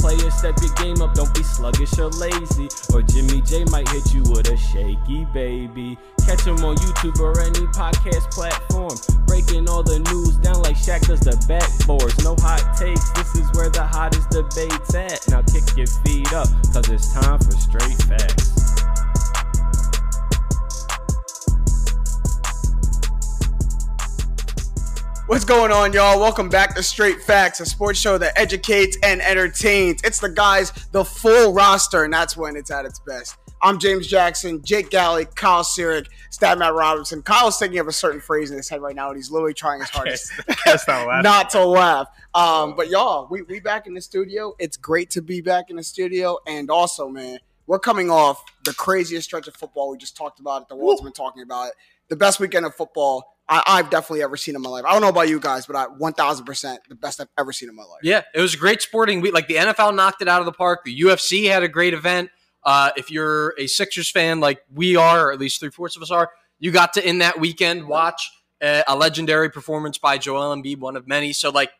Players, step your game up, don't be sluggish or lazy. Or Jimmy J might hit you with a shaky baby. Catch him on YouTube or any podcast platform. Breaking all the news down like Shaq does the backboards. No hot takes, this is where the hottest debate's at. Now kick your feet up, cause it's time for straight facts. What's going on, y'all? Welcome back to Straight Facts, a sports show that educates and entertains. It's the guys, the full roster, and that's when it's at its best. I'm James Jackson, Jake Galley, Kyle Sirik, Stat Matt Robinson. Kyle's thinking of a certain phrase in his head right now, and he's literally trying his hardest not not to laugh. Um, but y'all, we we back in the studio. It's great to be back in the studio, and also, man, we're coming off the craziest stretch of football. We just talked about it. The world's been talking about it. The best weekend of football I, I've definitely ever seen in my life. I don't know about you guys, but I 1,000 percent the best I've ever seen in my life. Yeah, it was a great sporting week. Like the NFL knocked it out of the park. The UFC had a great event. Uh, if you're a Sixers fan, like we are, or at least three fourths of us are, you got to in that weekend watch a, a legendary performance by Joel Embiid, one of many. So like,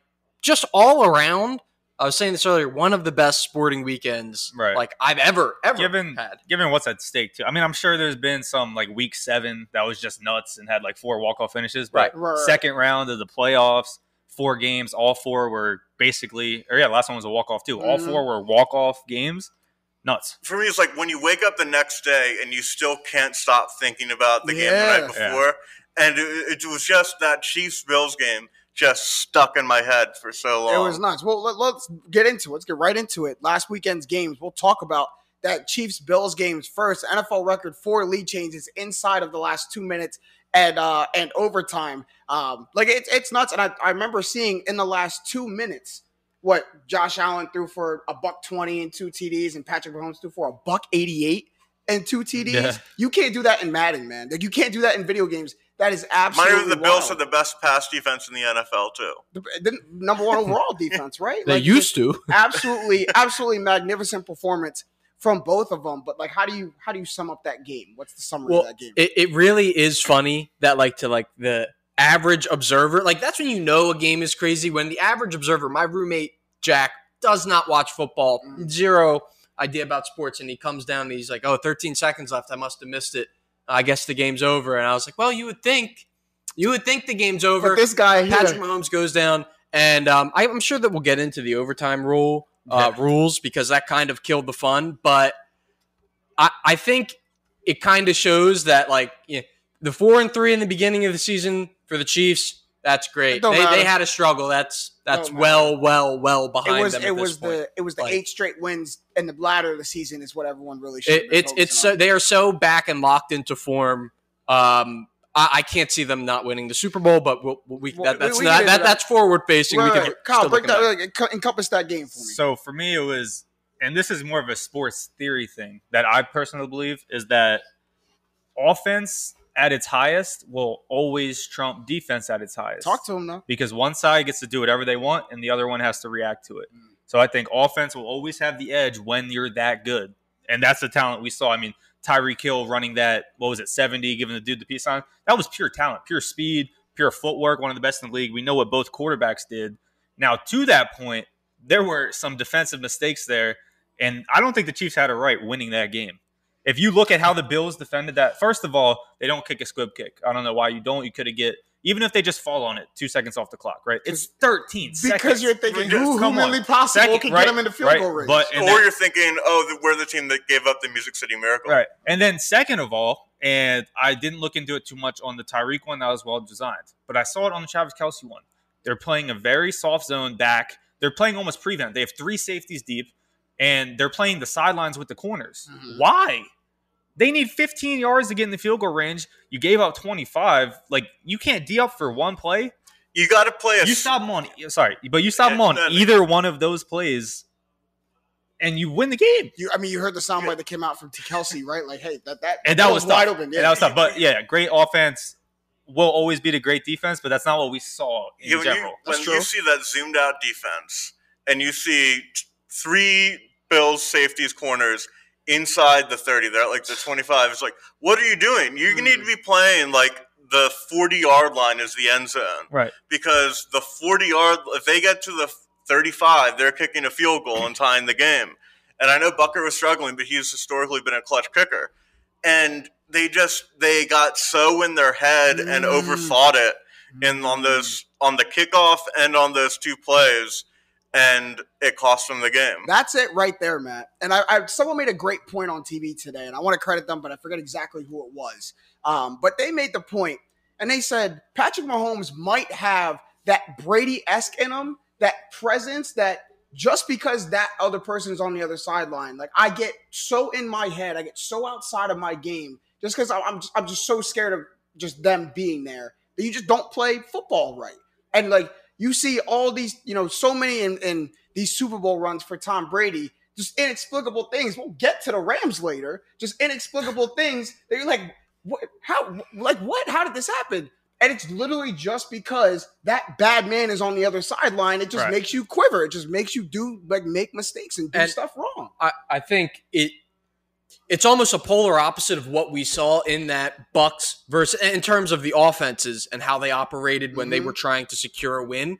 just all around, I was saying this earlier, one of the best sporting weekends Right. like I've ever ever given had. given what's at stake too. I mean, I'm sure there's been some like week seven that was just nuts and had like four walk off finishes. But Right. Right. second round of the playoffs, four games, all four were basically or yeah, last one was a walk off too. All Mhm. four were walk off games. Nuts. for me, it's like when you wake up the next day and you still can't stop thinking about the game the night before. And it, it was just that Chiefs Bills game just stuck in my head for so long. It was nuts. Well, let, us get into it. Let's get right into it. Last weekend's games. We'll talk about that Chiefs Bills games first. NFL record four lead changes inside of the last two minutes and uh and overtime. Um, like it's it's nuts. And I, I remember seeing in the last two minutes what Josh Allen threw for a buck twenty and two TDs, and Patrick Mahomes threw for a buck eighty eight and two TDs. Yeah. You can't do that in Madden, man. Like you can't do that in video games. That is Mind absolutely you, the Bills are the best pass defense in the NFL too. the, the number one overall defense, right? They Like, used to. absolutely, absolutely magnificent performance from both of them. But like, how do you how do you sum up that game? What's the summary Well, of that game? it, it really is funny that like to like the average observer, like that's when you know a game is crazy. When the average observer, my roommate Jack, does not watch football, Mm. zero idea about sports, and he comes down and he's like, "Oh, 13 seconds left. I must have missed it. I guess the game's over." And I was like, "Well, you would think, you would think the game's over." but this guy here, Patrick Mahomes goes down, and um, I, I'm sure that we'll get into the overtime rule uh, rules because that kind of killed the fun. But I, I think it kind of shows that like you know, the four and three in the beginning of the season for the Chiefs. That's great. They, matter. they had a struggle. That's that's Don't well, well, well behind it was them. it at this was point. the it was the Like- eight straight wins in the bladder of the season is what everyone really should. It, it's it's so they are so back and locked into form. Um, I, I can't see them not winning the Super Bowl, but we'll, we, Well, that, that's we- we not, that, that. that's forward facing. Right, we can right. Kyle, break that, like, encompass that game for me. So for me, it was, and this is more of a sports theory thing that I personally believe is that offense at its highest will always trump defense at its highest. Talk to him now. because one side gets to do whatever they want and the other one has to react to it. Mm. So I think offense will always have the edge when you're that good. And that's the talent we saw. I mean, Tyreek Hill running that, what was it, 70, giving the dude the peace sign. That was pure talent, pure speed, pure footwork, one of the best in the league. We know what both quarterbacks did. Now, to that point, there were some defensive mistakes there. And I don't think the Chiefs had a right winning that game. If you look at how the Bills defended that, first of all, they don't kick a squib kick. I don't know why you don't. You could have get even if they just fall on it two seconds off the clock, right? It's 13 Because seconds. you're thinking Just who come on. humanly possible Second, can right, get him in the field right, goal range. But or then- you're thinking, oh, we're the team that gave up the Music City Miracle. Right. And then second of all, and I didn't look into it too much on the Tyreek one, that was well designed. But I saw it on the Travis Kelce one. They're playing a very soft zone back. They're playing almost prevent. They have three safeties deep, and they're playing the sidelines with the corners. Mhm. Why? They need 15 yards to get in the field goal range. You gave up 25. Like you can't D up for one play. You got to play a You stop them on. Sorry, but you stop Yeah, them on no, no. either one of those plays, and you win the game. you, I mean, you heard the soundbite that came out from T. Kelce, right? Like, hey, that that and that was wide tough. open. And that was tough. But yeah, great offense. will always be the great defense, but that's not what we saw in Yeah, when general. You, when That's you see that zoomed out defense and you see three Bills safeties corners inside the 30, they're at like the 25, it's like, what are you doing? You need to be playing like the 40 yard line is the end zone. Right. Because the 40 yard, if they get to the 35, they're kicking a field goal and tying the game. And I know Butker was struggling, but he's historically been a clutch kicker. And they just they got so in their head and Mm. overthought it in on those on the kickoff and on those two plays, and it cost them the game. That's it right there, Matt. And I, I someone made a great point on TV today, and I want to credit them, but I forget exactly who it was. Um, but they made the point, and they said Patrick Mahomes might have that Brady esque in him, that presence that just because that other person's on the other sideline, like I get so in my head, I get so outside of my game, just because I'm I'm just so scared of just them being there that you just don't play football right. And like you see all these, you know, so many in, in these Super Bowl runs for Tom Brady, just inexplicable things. We'll get to the Rams later. Just inexplicable things that you're like, what? How? Like what? How did this happen? And it's literally just because that bad man is on the other sideline. It just Right. makes you quiver. It just makes you do like make mistakes and do And- stuff wrong. I, I think it it's almost a polar opposite of what we saw in that Bucs versus in terms of the offenses and how they operated when they Mhm. were trying to secure a win.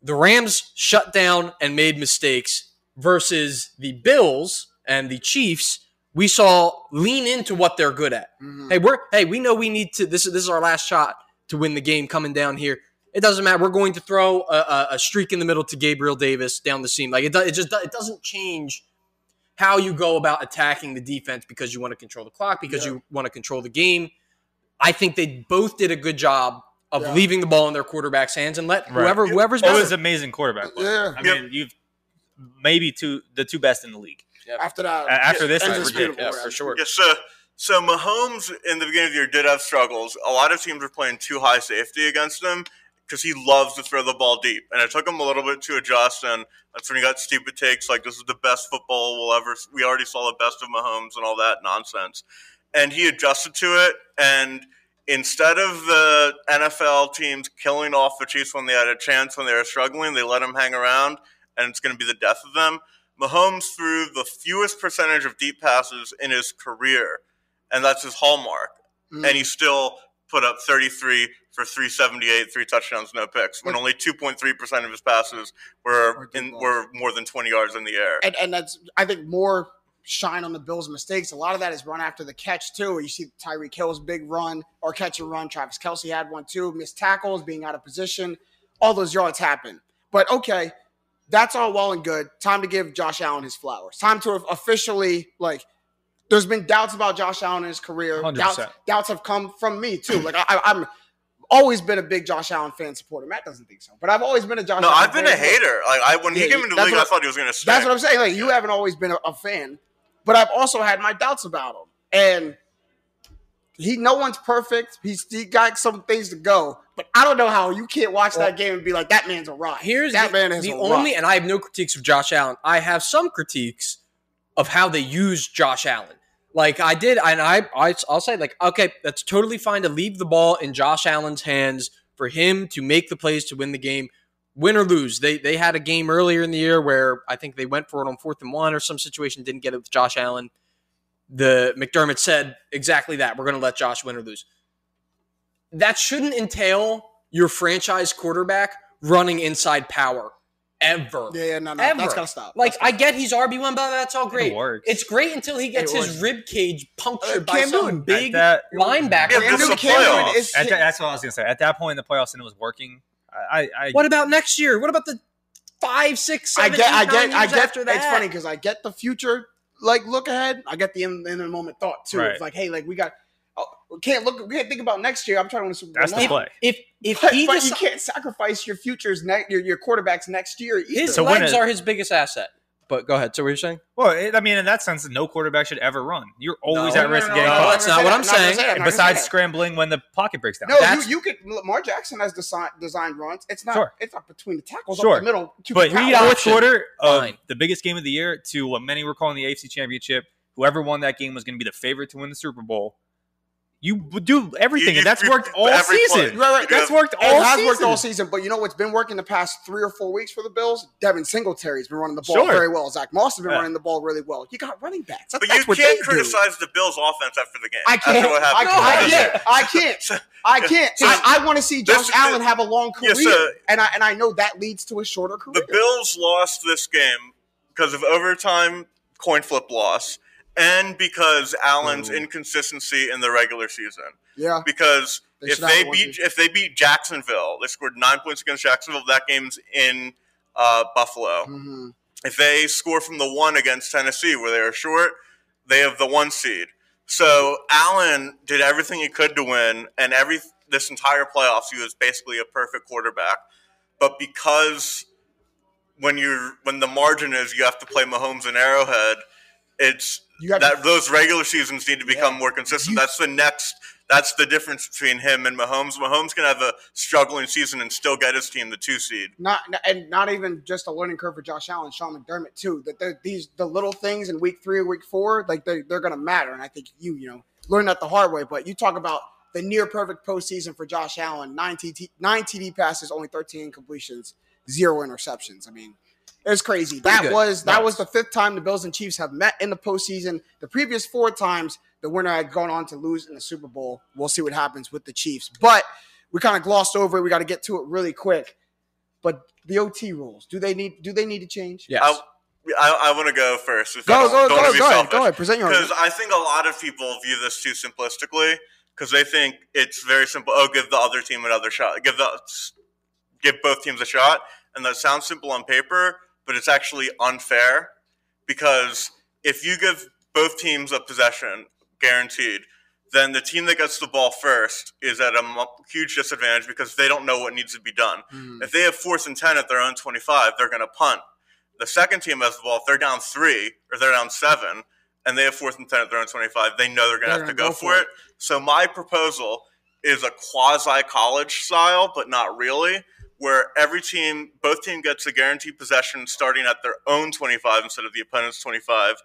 The Rams shut down and made mistakes versus the Bills and the Chiefs. We saw lean into what they're good at. Mhm. Hey, we're hey, we know we need to. This is this is our last shot to win the game coming down here. It doesn't matter. We're going to throw a, a, a streak in the middle to Gabriel Davis down the seam. Like it, do, it just it doesn't change how you go about attacking the defense because you want to control the clock because Yeah. you want to control the game. I think they both did a good job of Yeah. leaving the ball in their quarterback's hands and let Right. whoever whoever's Always better. amazing quarterback play. Yeah. I Yep. mean, you've maybe two the two best in the league. After that, A- After this, and it's disputable, ridiculous. yeah, for sure. Yeah, so so Mahomes in the beginning of the year did have struggles. A lot of teams were playing too high safety against him because he loves to throw the ball deep, and it took him a little bit to adjust. And that's when he got stupid takes like "This is the best football we'll ever." We already saw the best of Mahomes and all that nonsense, and he adjusted to it. And instead of the NFL teams killing off the Chiefs when they had a chance when they were struggling, they let him hang around, and it's going to be the death of them. Mahomes threw the fewest percentage of deep passes in his career, and that's his hallmark. Mm. And he still put up 33 for 378, three touchdowns, no picks, when only 2.3% of his passes were Were in, were more than 20 yards in the air. and, and that's I think more shine on the Bills' mistakes. A lot of that is run after the catch too. You see Tyreek Hill's big run or catch and run. Travis Kelce had one too. Missed tackles, being out of position. All those yards happen. But okay, that's all well and good. Time to give Josh Allen his flowers. Time to officially like. There's been doubts about Josh Allen in his career. Doubts, doubts have come from me too. Like I, I'm always been a big Josh Allen fan supporter. Matt doesn't think so, but I've always been a Josh. Allen. No, Allen I've been fan a supporter. hater. Like I, when he came into the league, I thought he was going to stay. That's what I'm saying. Like you haven't always been a, a fan, but I've also had my doubts about him. And he, no one's perfect. He's he got some things to go, but I don't know how you can't watch Well, that game and be like, that man's a rock. Here's that the, man is the a only, rock. and I have no critiques of Josh Allen. I have some critiques of how they use Josh Allen. Like I did, and I, I I'll say like, okay, that's totally fine to leave the ball in Josh Allen's hands for him to make the plays to win the game, win or lose. They they had a game earlier in the year where I think they went for it on fourth and one or some situation, didn't get it with Josh Allen. The McDermott said exactly that. We're going to let Josh win or lose. That shouldn't entail your franchise quarterback running inside power ever. yeah, yeah, no, no, Ever. that's gotta stop. Like That's I gotta get he's RB one, but that's all great. It works. It's great until he gets his rib cage punctured Uh, by Cam some Newton. big that- linebacker. Yeah, Cam this is Newton- Cam Newton is- At that, that's what I was gonna say. At that point in the playoffs, and it was working. I, I, I What about next year? What about the five, six, seven? I get, I get, I get. after that? It's funny because I get the future like look ahead. I get the in, in the moment thought too. Right. It's like, hey, like we got. We can't look. We can't think about next year. I'm trying to win a Super Bowl that's the now. play. If if But, he but deci- you can't sacrifice your futures, ne- your your quarterbacks next year. Either. his So legs it- are his biggest asset. But go ahead. So what you're saying? Well, it, I mean, in that sense, no quarterback should ever run. You're always No, at no, risk no, of getting no, caught. that's not what I'm saying. And besides scrambling when the pocket breaks down. No, you, That's- you could. Lamar Jackson has design, designed runs. It's not. Sure. It's not between the tackles. Sure. Up the middle. to But the power. read fourth quarter of Fine. the biggest game of the year to what many were calling the AFC Championship, whoever won that game was going to be the favorite to win the Super Bowl. You do everything, You- and that's you- worked all season. Right, right. That's worked It all has season. worked all season, but you know what's been working the past three or four weeks for the Bills? Devin Singletary's been running the ball Sure. very well. Zach Moss has been Yeah. running the ball really well. You got running backs. That's, But that's you what can't they do. criticize the Bills' offense after the game. I can't. what I, happened. I can't. I can't. I can't. So- I, I want to see This Josh is Allen have a long Yeah, career, so- and I and I know that leads to a shorter career. The Bills lost this game because of overtime coin flip loss and because Allen's Ooh. inconsistency in the regular season. yeah, Because They if they beat if they beat Jacksonville, they scored nine points against Jacksonville. That game's in uh, Buffalo. hmm If they score from the one against Tennessee, where they are short, they have the one seed. So Allen did everything he could to win, and every this entire playoffs he was basically a perfect quarterback. But because when you're when the margin is you have to play Mahomes and Arrowhead, it's you have that to, those regular seasons need to become Yeah. more consistent. You- that's the next. That's the difference between him and Mahomes. Mahomes can have a struggling season and still get his team the two seed. not and not even just a learning curve for Josh Allen, Sean McDermott too. That these the little things in week three or week four, like they they're gonna matter. And I think you you know learn that the hard way. But you talk about the near perfect postseason for Josh Allen: nine TD, nine TD passes, only thirteen completions, zero interceptions. I mean. It was crazy. That good. was that Nice. was the fifth time the Bills and Chiefs have met in the postseason. The previous four times, the winner had gone on to lose in the Super Bowl. We'll see what happens with the Chiefs. But we kind of glossed over it. We got to get to it really quick. But the OT rules, do they need do they need to change? Yes. I, I, I want to go first. If I Go, go, go, go ahead, go ahead. Present your Because. I think a lot of people view this too simplistically because they think it's very simple. Oh, give the other team another shot. Give the give both teams a shot, and that sounds simple on paper, but it's actually unfair because if you give both teams a possession guaranteed, then the team that gets the ball first is at a huge disadvantage because they don't know what needs to be done. Hmm. If they have fourth and 10 at their own 25, they're going to punt. The second team has the ball. If they're down three or they're down seven and they have fourth and 10 at their own 25, they know they're going to have to gonna go, for it. So my proposal is a quasi college style, but not really, where every team, both team gets a guaranteed possession starting at their own 25 instead of the opponent's 25,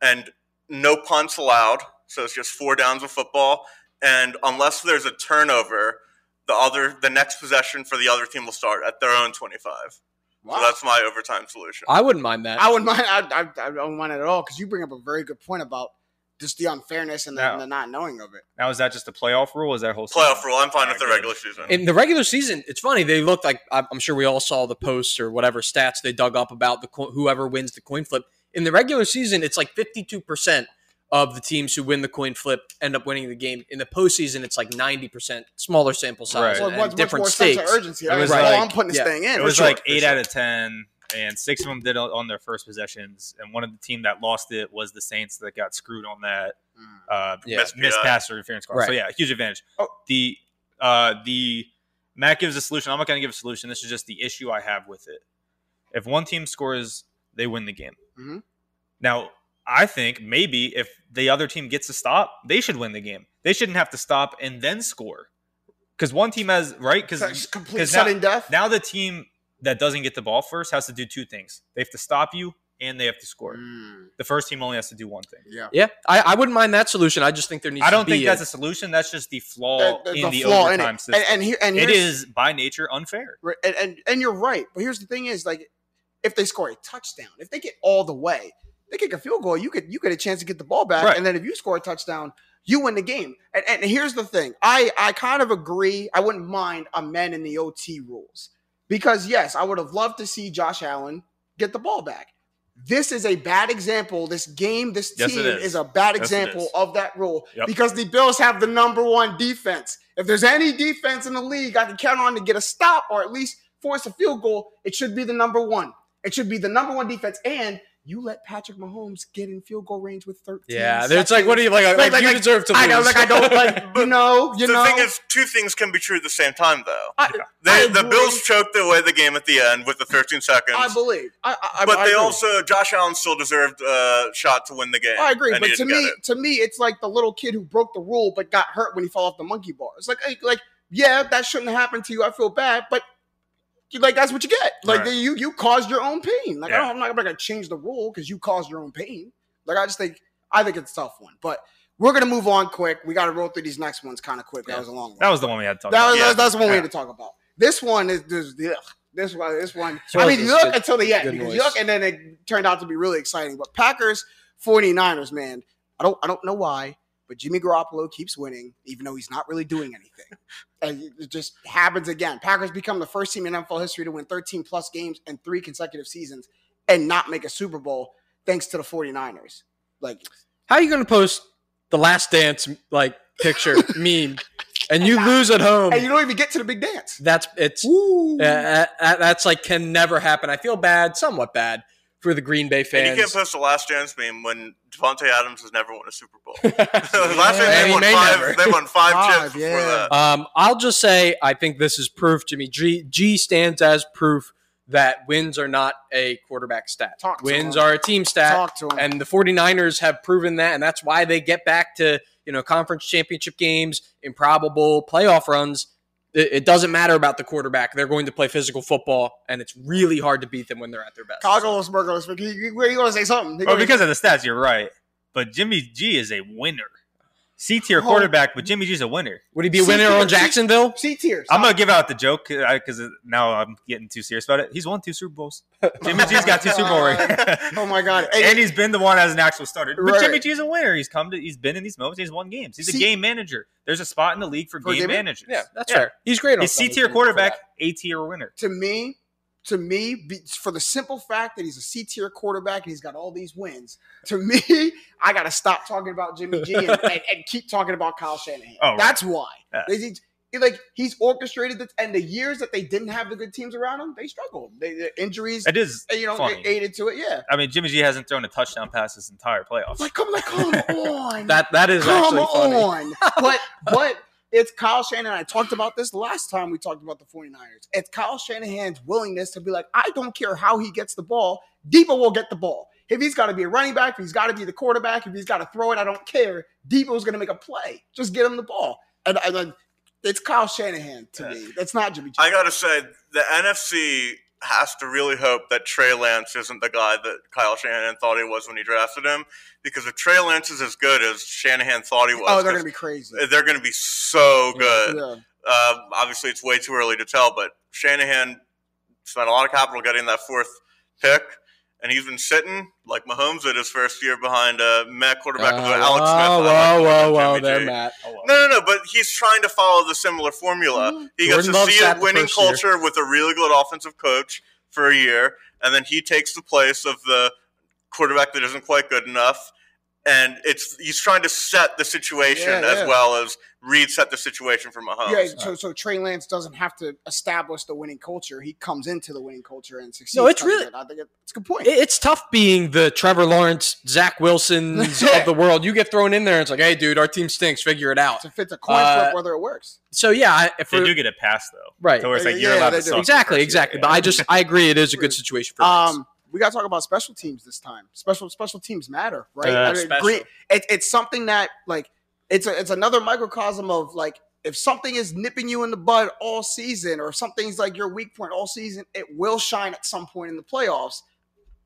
and no punts allowed. So it's just four downs of football, and unless there's a turnover, the other the next possession for the other team will start at their own 25. Wow. So that's my overtime solution. I wouldn't mind that. I wouldn't mind. I, I, I don't mind it at all because you bring up a very good point about just the unfairness and the, Yeah. and the not knowing of it. Now is that just a playoff rule? Is that whole Playoff season? rule. I'm fine with the regular season. in the regular season, it's funny. They looked like I'm I'm sure we all saw the posts or whatever stats they dug up about the whoever wins the coin flip. In the regular season, it's like 52 percent of the teams who win the coin flip end up winning the game. In the postseason, it's like 90 percent, smaller sample size, Right. so and, it was much different more sense stakes. of urgency. It I was was like, like- oh, I'm putting this yeah. thing in. It was sure, like eight sure. out of ten, and six of them did on- on their first possessions, and one of the team that lost it was the Saints that got screwed on that Mm. uh, Yeah. missed, missed pass or interference call. So yeah, huge advantage. Oh. The uh, the Matt gives a solution. I'm not going to give a solution. This is just the issue I have with it. If one team scores, they win the game. Mhm. Now, I think maybe if the other team gets a stop, they should win the game. They shouldn't have to stop and then score. Because one team has right because That's complete 'cause now- sudden death. now the team that doesn't get the ball first has to do two things. They have to stop you and they have to score. Mm, The first team only has to do one thing. yeah. Yeah, I, I wouldn't mind that solution. I just think there needs. I don't think that's a solution. That's just the flaw The- the- in the the flaw overtime it. system. And, and here, and it here's- by nature unfair. Right, and, and and you're right. But here's the thing: is like if they score a touchdown, if they get all the way, they kick a field goal. You could you get a chance to get the ball back, Right. and then if you score a touchdown, you win the game. And, and here's the thing: I I kind of agree. I wouldn't mind amending the OT rules because yes, I would have loved to see Josh Allen get the ball back. This is a bad example. This game, this team is. is. a bad Yes, example of that rule Yep. because the Bills have the number one defense. If there's any defense in the league I can count on to get a stop or at least force a field goal, it should be the number one. It should be the number one defense. And you let Patrick Mahomes get in field goal range with 13. Yeah, it's like what do you like? like, Like- like- you like- deserve to lose. I know, like I don't like you know, you the know. thing is, two things can be true at the same time, though. I, They, I the agree. Bills choked away the game at the end with the 13 seconds. I believe. I, I, but I they agree. also, Josh Allen still deserved a shot to win the game. I agree, but to me, it. to me, it's like the little kid who broke the rule but got hurt when he fell off the monkey bar. It's like, like, like, yeah, that shouldn't happen to you. I feel bad, but you- like that's what you get. Like Right. you, you caused your own pain. Like I don't, I'm not gonna change the rule because you caused your own pain. Like I just think, I think it's a tough one. But we're gonna move on quick. We got to roll through these next ones kind of quick. That was a long one. That was the one we had to talk That about. was, Yeah. that's, that's the one we had to talk about. This one is this. Ugh, this one. This one. So I mean, look good- until the end because look, and then it turned out to be really exciting. But Packers 49ers, man. I don't. I don't know why, but Jimmy Garoppolo keeps winning, even though he's not really doing anything. and it just happens again. Packers become the first team in NFL history to win 13 plus games in three consecutive seasons and not make a Super Bowl, thanks to the 49ers. Like How are you going to post the last dance like picture meme and you lose at home? and you don't even get to the big dance. That's it's uh, uh, uh, that's like can never happen. I feel bad, somewhat bad for the Green Bay fans. And fans. you can't post the last dance meme when Davante Adams has never won a Super Bowl. last year they won five. never. They won five, Five, chips before yeah. that. Um, I'll just say I think this is proof to me. G, G stands as proof that wins are not a quarterback stat. Talk to wins him. are a team stat. Talk to him. And the 49ers have proven that, and that's why they get back to, you know, conference championship games, improbable playoff runs. It, it doesn't matter about the quarterback. They're going to play physical football, and it's really hard to beat them when they're at their best. Carlos Burgos, you, you, you going to say something? Well, because of the stats, you're right. But Jimmy G is a winner. C tier Oh. quarterback, but Jimmy G's a winner. Would he be a See, winner see, on Jacksonville? C tier. I'm gonna give out the joke uh, because now I'm getting too serious about it. He's won two Super Bowls. Jimmy G's got two Super Bowl oh rings. Oh my god! Hey, and he's been the one as an actual starter. But Right. Jimmy G's a winner. He's come to. He's been in these moments. He's won games. He's See- a game manager. There's a spot in the league for, For game game- managers. Yeah, that's Yeah. fair. He's great on He's C tier quarterback, that. A tier winner. to me, to me, for the simple fact that he's a C tier quarterback and he's got all these wins, to me, I got to stop talking about Jimmy G and, and, and keep talking about Kyle Shanahan. Oh, right. That's why. Yeah. He's- he- like he's orchestrated this, and the years that they didn't have the good teams around him, they struggled. They, the injuries, It is you know, funny. aided to it. Yeah, I mean, Jimmy G hasn't thrown a touchdown pass this entire playoffs. like come, like come on, That that is Come actually funny. on. but but it's Kyle Shanahan. I talked about this last time we talked about the 49ers. It's Kyle Shanahan's willingness to be like, I don't care how he gets the ball. Deebo will get the ball. If he's got to be a running back, if he's got to be the quarterback, if he's got to throw it, I don't care. Deebo's going to make a play. Just get him the ball. And, and, and it's Kyle Shanahan to me. That's not Jimmy G. I gotta say, the NFC has to really hope that Trey Lance isn't the guy that Kyle Shanahan thought he was when he drafted him. Because if Trey Lance is as good as Shanahan thought he was, oh, they're going to be crazy. they're going to be so good. Yeah. Uh, obviously, it's way too early to tell, but Shanahan spent a lot of capital getting that fourth pick, and he's been sitting like Mahomes did his first year behind uh, Matt quarterback with Uh, Alex Smith. whoa, I whoa, whoa, whoa, Jimmy there, G. Matt. No, no, no, but he's trying to follow the similar formula. He gets to see a the winning first year. culture with a really good offensive coach for a year, and then he takes the place of the quarterback that isn't quite good enough. And it's he's trying to set the situation Yeah, as yeah. well as Reid set the situation for Mahomes. Yeah, so so Trey Lance doesn't have to establish the winning culture. He comes into the winning culture and succeeds. No, it's really- it. I think it's a good point. It's tough being the Trevor Lawrence, Zach Wilsons of the world. You get thrown in there, and it's like, hey, dude, our team stinks. Figure it out. It's a, it's a coin Uh, flip whether it works. So yeah, if They we're- do get a pass though. right, So it's like Yeah, you're yeah, allowed to do. suck exactly, exactly. year, But. I just I agree, it is a good situation for us. Um, we got to talk about special teams this time. Special special teams matter, right? Uh, I mean, green- it, it's something that like it's a, it's another microcosm of like if something is nipping you in the bud all season, or if something's like your weak point all season, it will shine at some point in the playoffs.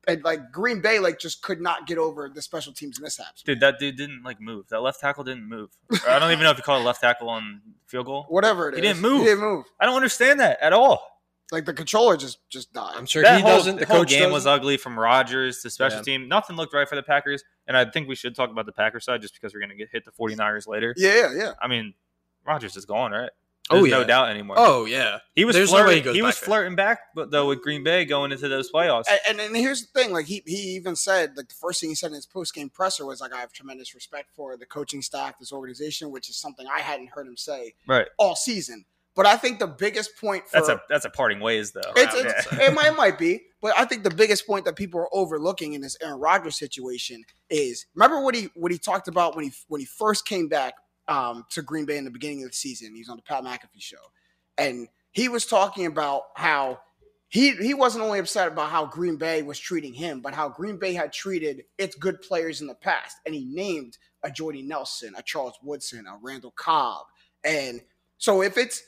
And like Green Bay, like just could not get over the special teams mishaps. Dude, that dude didn't like move. That left tackle didn't move. I don't even know if you call it left tackle on field goal. Whatever it is, He didn't move. He didn't move. I don't understand that at all. Like the controller just just died. I'm sure that he whole, doesn't. The whole coach game was doesn't. ugly from Rodgers to special Yeah. team. Nothing looked right for the Packers. And I think we should talk about the Packers side just because we're going to get hit the 49ers later. yeah, yeah, yeah. I mean, Rodgers is gone, right? Oh, yeah. no doubt anymore. Oh yeah, he was there's no way flirting, he goes he was back there. flirting back, but though with Green Bay going into those playoffs. And, and and here's the thing, like he he even said, like the first thing he said in his post game presser was like, I have tremendous respect for the coaching staff, this organization, which is something I hadn't heard him say right. all season. But I think the biggest point for That's a that's a parting ways though. it's, Yeah. it's, it, might, it might be, but I think the biggest point that people are overlooking in this Aaron Rodgers situation is remember what he what he talked about when he when he first came back um, to Green Bay in the beginning of the season. He was on the Pat McAfee show, and he was talking about how he he wasn't only upset about how Green Bay was treating him, but how Green Bay had treated its good players in the past, and he named a Jordy Nelson, a Charles Woodson, a Randall Cobb, and so if it's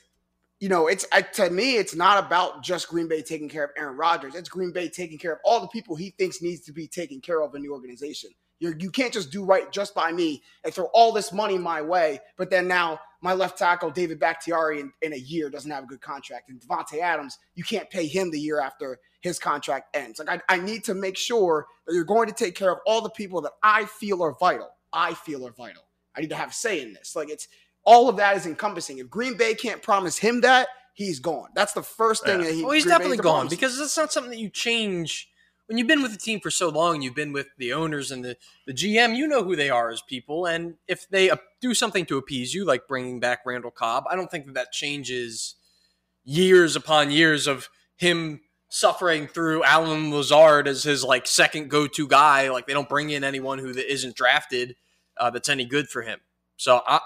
you know, it's I, to me, it's not about just Green Bay taking care of Aaron Rodgers. It's Green Bay taking care of all the people he thinks needs to be taken care of in the organization. You're, you can't just do right just by me and throw all this money my way, but then now my left tackle David Bakhtiari in, in a year doesn't have a good contract, and Davante Adams you can't pay him the year after his contract ends. Like I, I need to make sure that you're going to take care of all the people that I feel are vital. I feel are vital. I need to have say in this. Like it's all of that is encompassing. If Green Bay can't promise him that, he's gone. That's the first thing Yeah. that he. Well, he's Green definitely gone promise. because that's not something that you change. When you've been with the team for so long, you've been with the owners and the, the GM, you know who they are as people. And if they uh, do something to appease you, like bringing back Randall Cobb, I don't think that that changes years upon years of him suffering through Allen Lazard as his like second go to guy. Like they don't bring in anyone who that isn't drafted uh, that's any good for him. So I,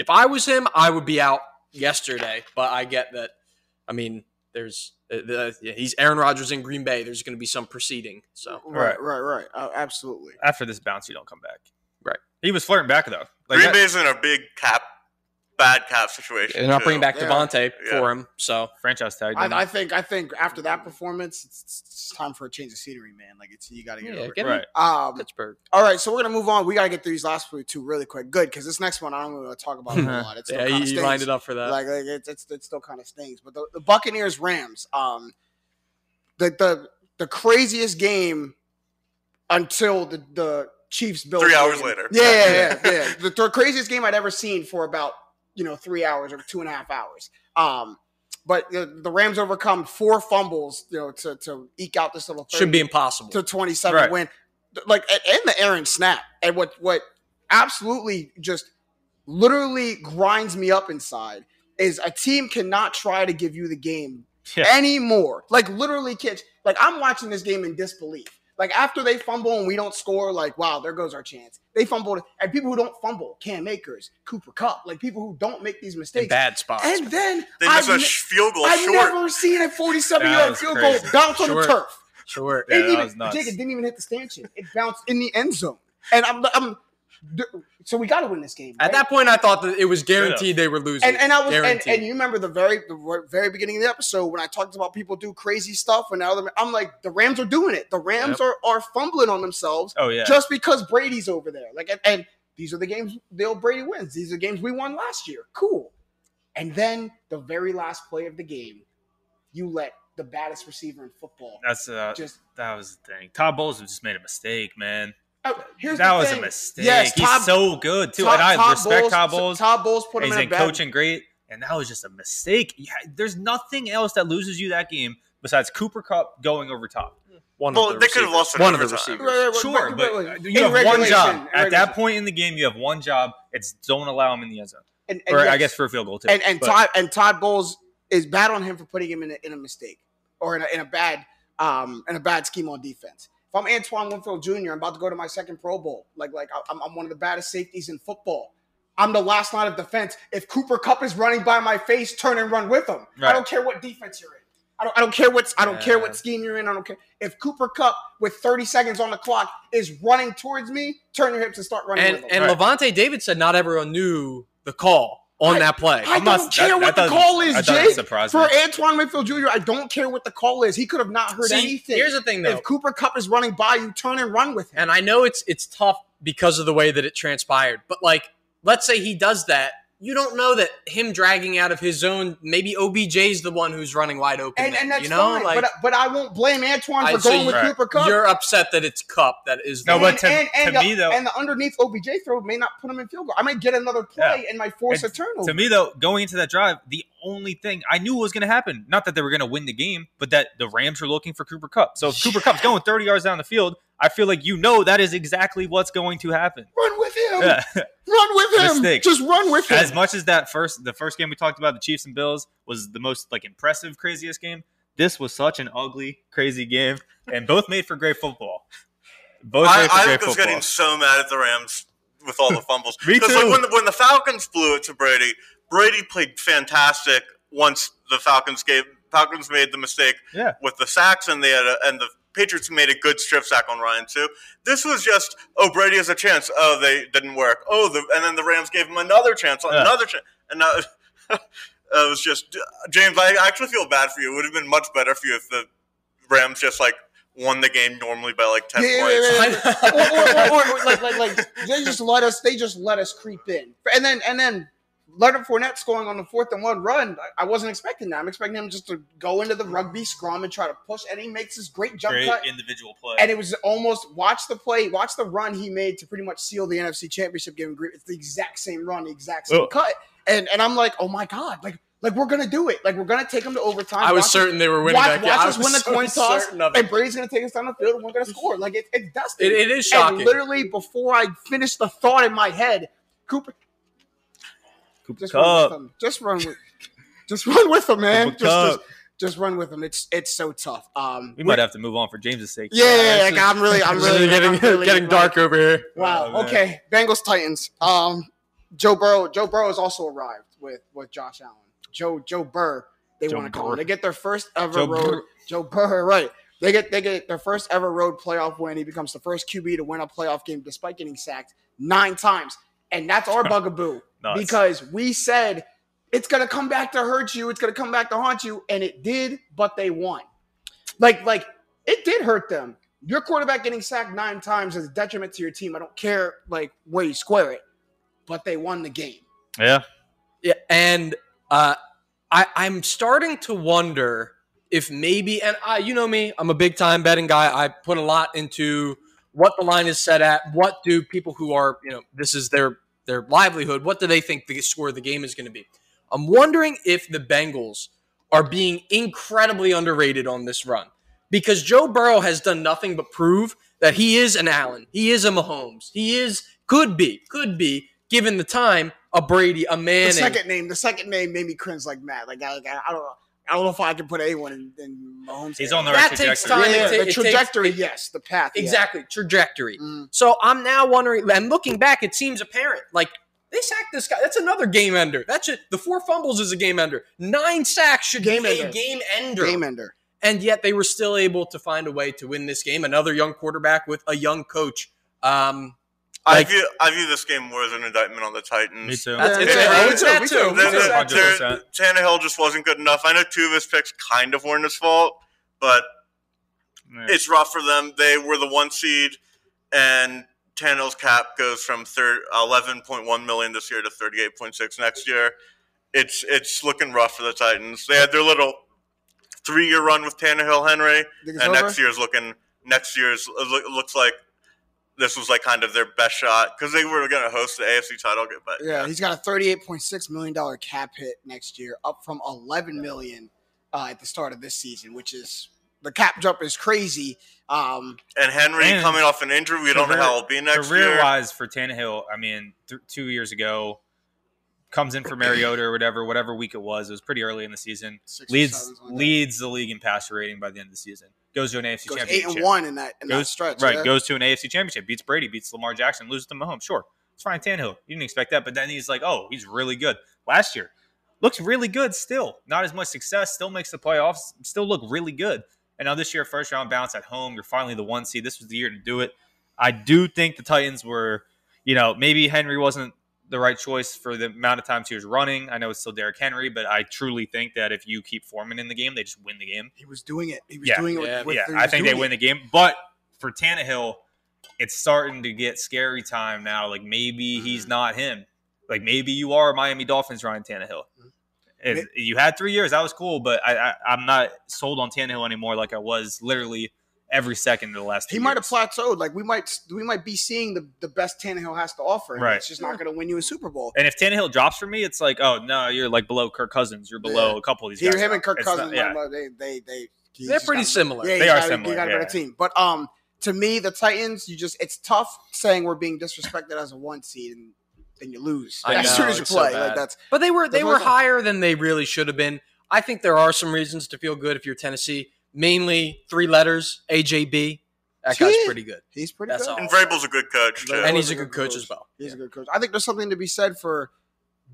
if I was him, I would be out yesterday. But I get that. I mean, there's uh, the, yeah, he's Aaron Rodgers in Green Bay. There's going to be some proceeding. So right, right, right. Uh, absolutely. After this bounce, you don't come back. Right. He was flirting back though. Like Green that- Bay's in a big cap, bad cap situation. they're not too. bringing back Yeah. Davante Yeah. for him. So franchise tag. I, I think. I think after that performance, it's, it's time for a change of scenery, man. Like it's you got to get yeah, over. get it. right. Um, Pittsburgh. all right, so we're gonna move on. We got to get through these last two really quick. Good, because this next one I don't want to talk about it a lot. It's Yeah, still you, kinda you lined it up for that. Like, like it's, it's it still kind of stings. But the, the Buccaneers Rams, um, the the the craziest game until the the Chiefs built Three hours game. later. Yeah, yeah, yeah. yeah. The, the craziest game I'd ever seen for about you know three hours or two and a half hours. Um, but the, the Rams overcome four fumbles, you know, to to eke out this little 30 Should be impossible. to 27 Right. win. Like and- and the Aaron snap. And what what absolutely just literally grinds me up inside is a team cannot try to give you the game Yeah. anymore. Like literally kids. Like I'm watching this game in disbelief. Like after they fumble and we don't score, like wow, there goes our chance. They fumbled, and people who don't fumble, Cam Akers, Cooper Kupp, like people who don't make these in mistakes. bad spots. And then They I've, a ne- field goal I've short. never seen a 47 That yard was field goal crazy. bounce on the turf. sure. It Yeah, didn't that even, was nuts. Jake, it didn't even hit the stanchion. It bounced in the end zone. And I'm, I'm so we got to win this game. At that point, I thought that it was guaranteed they were losing. and, and I was and, and you remember the very the very beginning of the episode when I talked about people do crazy stuff and now I'm like the Rams are doing it. The Rams Yep. are are fumbling on themselves Oh yeah. just because Brady's over there. Like and, and these are the games the old Brady wins. These are games we won last year. Cool. And then the very last play of the game, you let the baddest receiver in football That's uh, just that was the thing. Todd Bowles just made a mistake, man. Oh, here's that the was thing. a mistake. Yes, He's Todd- so good too, Todd- and I Todd respect Bowles- Todd Bowles. Todd Bowles put him He's in a in bad coaching great, and that was just a mistake. Yeah, there's nothing else that loses you that game besides Cooper Kupp going over top. one Well, of the they could have receivers. lost one of the overtime. receivers. Right, right, right, Sure, right, but right, right. you have one job at that point in the game. You have one job. It's don't allow him in the end zone, And, and or I guess for a field goal too. and and Todd and Todd Bowles is bad on him for putting him in a, in a mistake or in a, in a bad um in a bad scheme on defense. If I'm Antoine Winfield Jr., I'm about to go to my second Pro Bowl. Like like I'm, I'm one of the baddest safeties in football. I'm the last line of defense. If Cooper Kupp is running by my face, turn and run with him. I don't care what defense you're in. I don't, I don't care what's I don't care what scheme you're in. I don't care if Cooper Kupp with 30 seconds on the clock is running towards me. Turn your hips and start running And with him. and Right. Lavonte David said not everyone knew the call on I- that play. I must I'm don't care that- what that the call is, Jake. For me. Antoine Winfield Jr., I don't care what the call is. He could have not heard See, anything. here's the thing though. if Cooper Kupp is running by you, turn and run with him. And I know it's it's tough because of the way that it transpired. But like, let's say he does that. You don't know that him dragging out of his zone, maybe OBJ's the one who's running wide open. And, then, and that's you know, fine. like but but I won't blame Antoine I- for so going you- with Right. Cooper Kupp. you're upset that it's Kupp that is the No, and, but to- and, and to the, me, though- and the underneath OBJ throw may not put him in field goal. I might get another play and might force a turnover. To me, though, going into that drive, the only thing I knew was going to happen, not that they were going to win the game, but that the Rams were looking for Cooper Kupp. So if Cooper Kupp's going 30 yards down the field, I feel like you know that is exactly what's going to happen. run with him. Yeah. Run with him. Mistake. Just run with him. as much as that first, the first game we talked about, the Chiefs and Bills, was the most like impressive, craziest game. This was such an ugly, crazy game, and both made for great football. Both I, made for I great was football. getting so mad at the Rams with all the fumbles. Me Because too. like when the, when the Falcons blew it to Brady, Brady played fantastic. Once the Falcons gave Falcons made the mistake Yeah. with the sacks, and they had a, and the Patriots made a good strip sack on Ryan too. This was just oh Brady has a chance. Oh they didn't work. Oh the and then the Rams gave him another chance, Yeah. another chance, and now. It was just James. I actually feel bad for you. It would have been much better for you if the Rams just like won the game normally by like ten Yeah, yeah, points. yeah, yeah. or, or, or, or, like, like, like they just let us, they just let us creep in, and then and then Leonard Fournette scoring on the fourth and one run. I, I wasn't expecting that. I'm expecting him just to go into the rugby scrum and try to push, and he makes this great jump Great cut. individual play. And it was almost watch the play, watch the run he made to pretty much seal the NFC Championship game. It's the exact same run, the exact same Oh. cut, and and I'm like, oh my god, like like we're gonna do it, like we're gonna take them to overtime. I was Watch us- certain they were winning Watch, that game. watch I us was win the so coin toss, certain of it. and Brady's gonna take us down the field, and we're gonna score. Like it, it's dusty. It- it is And shocking. literally before I finished the thought in my head, Cooper, Cooper just run with Kupp. him. Just run with, just run with him, man. Cooper Just, just, just run with him. It's it's so tough. Um, We might have to move on for James's sake. yeah, yeah, yeah, like, is- I'm really, I'm really getting I'm really, getting like- dark over here. Wow. Oh, okay. Bengals Titans. Um, Joe Burrow. Joe Burrow has also arrived with with Josh Allen. Joe Joe Burr. They Joe want to call him. They get their first ever Joe road. Burr. Joe Burr. Right. They get they get their first ever road playoff win. He becomes the first QB to win a playoff game despite getting sacked nine times. And that's our bugaboo Nuts. because we said it's gonna come back to hurt you. It's gonna come back to haunt you, and it did. But they won. Like like it did hurt them. Your quarterback getting sacked nine times is a detriment to your team. I don't care like where you square it, but they won the game. Yeah. Yeah, and uh, I, I'm starting to wonder if maybe, and I, you know me, I'm a big time betting guy. I put a lot into what the line is set at. What do people who are, you know, this is their their livelihood. What do they think the score of the game is going to be? I'm wondering if the Bengals are being incredibly underrated on this run because Joe Burrow has done nothing but prove that he is an Allen, he is a Mahomes, he is could be, could be given the time a Brady, a The second name, the second name made me cringe like mad. Like I, I, I don't know. I don't know if I can put anyone in, in Mahomes. He's head. on the right That takes time. Yeah, It the it takes- trajectory, it- yes. The path, yeah. Exactly, trajectory. Mm. So I'm now wondering, and looking back, it seems apparent. Like they sacked this guy. That's another game ender. That's it. The four fumbles is a game ender. Nine sacks should Game be ender. a game ender. Game ender. and yet they were still able to find a way to win this game. Another young quarterback with a young coach. Um, I view I view this game more as an indictment on the Titans. Me too. that's Yeah, it's, yeah, it's me that too, me too. too. The- the- that too. 100%. the- Tannehill just wasn't good enough. I know two of his picks kind of weren't his fault, but Yeah. it's rough for them. They were the one seed, and Tannehill's cap goes from thir- 11.1 million this year to 38.6 next year. It's it's looking rough for the Titans. They had their little three year run with Tannehill, Henry, and over? next year's looking. Next year's it loo- it looks like this was like kind of their best shot because they were going to host the AFC title. But Yeah, he's got a thirty-eight point six million dollar cap hit next year, up from eleven million uh, at the start of this season, which is the cap jump is crazy. Um, and Henry And coming off an injury, we don't know how he'll be next Career year. wise for Tannehill, I mean, th- two years ago, comes in for Mariota or whatever, whatever week it was. It was pretty early in the season. six Leads like leads the league in passer rating by the end of the season. Goes to an AFC goes championship. eight and one in that in that Goes stretch. right. yeah. Goes to an AFC championship. Beats Brady. Beats Lamar Jackson. Loses to Mahomes. Sure, it's fine. Tannehill. You didn't expect that, but then he's like, oh, he's really good. Last year looks really good. Still not as much success. Still makes the playoffs. Still look really good. And now this year, first round bounce at home. You're finally the one seed. This was the year to do it. I do think the Titans were, you know, maybe Henry wasn't the right choice for the amount of times he was running. I know it's still Derrick Henry, but I truly think that if you keep Foreman in the game, they just win the game. He was doing it. He was Yeah. doing it. Yeah, with, yeah, I think they doing win it. the game. But for Tannehill, it's starting to get scary time now. Like maybe Mm-hmm. he's not him. Like maybe you are Miami Dolphins Ryan Tannehill. Mm-hmm. And you had three years, that was cool, but I, I I'm not sold on Tannehill anymore. Like I was literally every second of the last. He might have plateaued. Like we might we might be seeing the, the best Tannehill has to offer. and Right. It's just not going to win you a Super Bowl. And if Tannehill drops for me, it's like, oh no, you're like below Kirk Cousins. You're below Yeah. a couple of these Here, guys. him now. and Kirk It's not- Cousins, yeah. they they they they're pretty got- similar. Yeah, They are got, similar, He got a yeah. better team, but um, to me, the Titans, you just it's tough saying we're being disrespected as a one seed and then you lose I as soon as you it's so play. like that's But they were they were higher than they really should have been. I think there are some reasons to feel good if you're Tennessee. Mainly three letters, AJB. That guy's Yeah. pretty good. he's pretty That's good. all. And Vrabel's a good coach too. And he's a a good good coach coach. as well. He's a good coach. I think there's something to be said for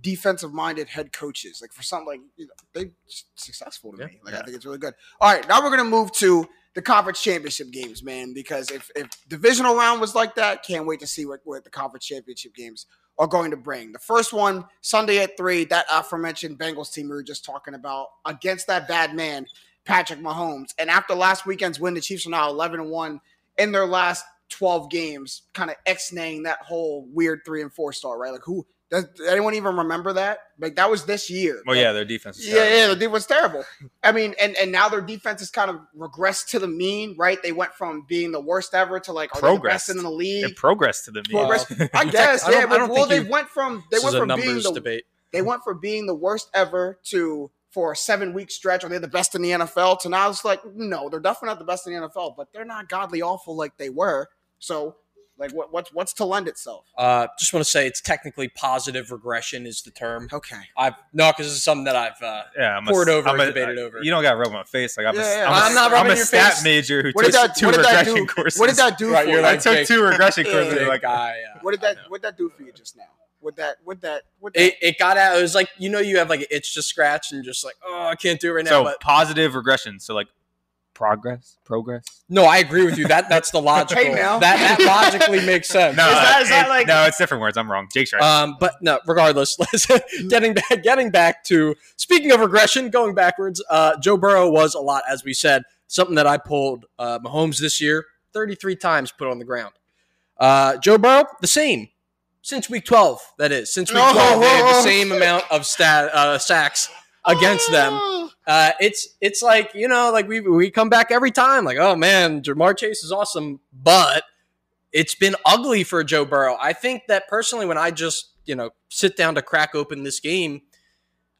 defensive minded head coaches. Like for something like you know, they successful to Yeah. me. Like I think it's really good. All right, now we're gonna move to the conference championship games, man. Because if if divisional round was like that, can't wait to see what, what the conference championship games are going to bring. The first one Sunday at three, that aforementioned Bengals team we were just talking about against that bad man. Patrick Mahomes. And after last weekend's win, the Chiefs are now 11 and 1 in their last 12 games, kind of ex-naying that whole weird three and four star, right? Like who does anyone even remember that? Like that was this year. Well, Like, yeah, their defense. Is yeah, terrible. yeah, the defense was terrible. I mean, and and now their defense has kind of regressed to the mean, right? They went from being the worst ever to like progress the best in the league. It progressed to the mean. Progress- I guess, I yeah. But, well, they you- went from they went from being the debate. they went from being the worst ever to for a seven week stretch. Are they the best in the NFL? To now it's like no, they're definitely not the best in the NFL, but they're not godly awful like they were. So, like, what what's what's to lend itself? Uh, just want to say it's technically positive regression is the term. Okay, I've no, because it's something that I've. Uh, Yeah, I'm Poured a, over I'm and a- debated over. You don't got to rub my face. Like I'm, Yeah, a, yeah. I'm, a- I'm not I'm rubbing a your stat face. major who what took that two what regression courses. What did that do Right, for you're you? I like- took Jake. two regression Yeah. courses. big Like, guy. uh, What did I that know. what did that do for you just now? What that what that what that? it, it got out. It was like you know you have like an itch to scratch and just like oh I can't do it right now. so But positive regression. So like progress, progress. no, I agree with you. That that's the logical. Hey, now. that that logically makes sense. No, Is that- uh, that it- like- no, it's different words. I'm wrong. Jake's right. Um, but no, regardless, getting back, getting back to speaking of regression, going backwards. Uh, Joe Burrow was a lot, as we said, something that I pulled. Uh, Mahomes this year, 33 times put on the ground. Uh, Joe Burrow, the same since week 12. That is since week 12, they have the same amount of stat uh, sacks against them. Uh, it's it's like you know, like we we come back every time, like oh man, Ja'Marr Chase is awesome, but it's been ugly for Joe Burrow. I think that personally, when I just you know sit down to crack open this game,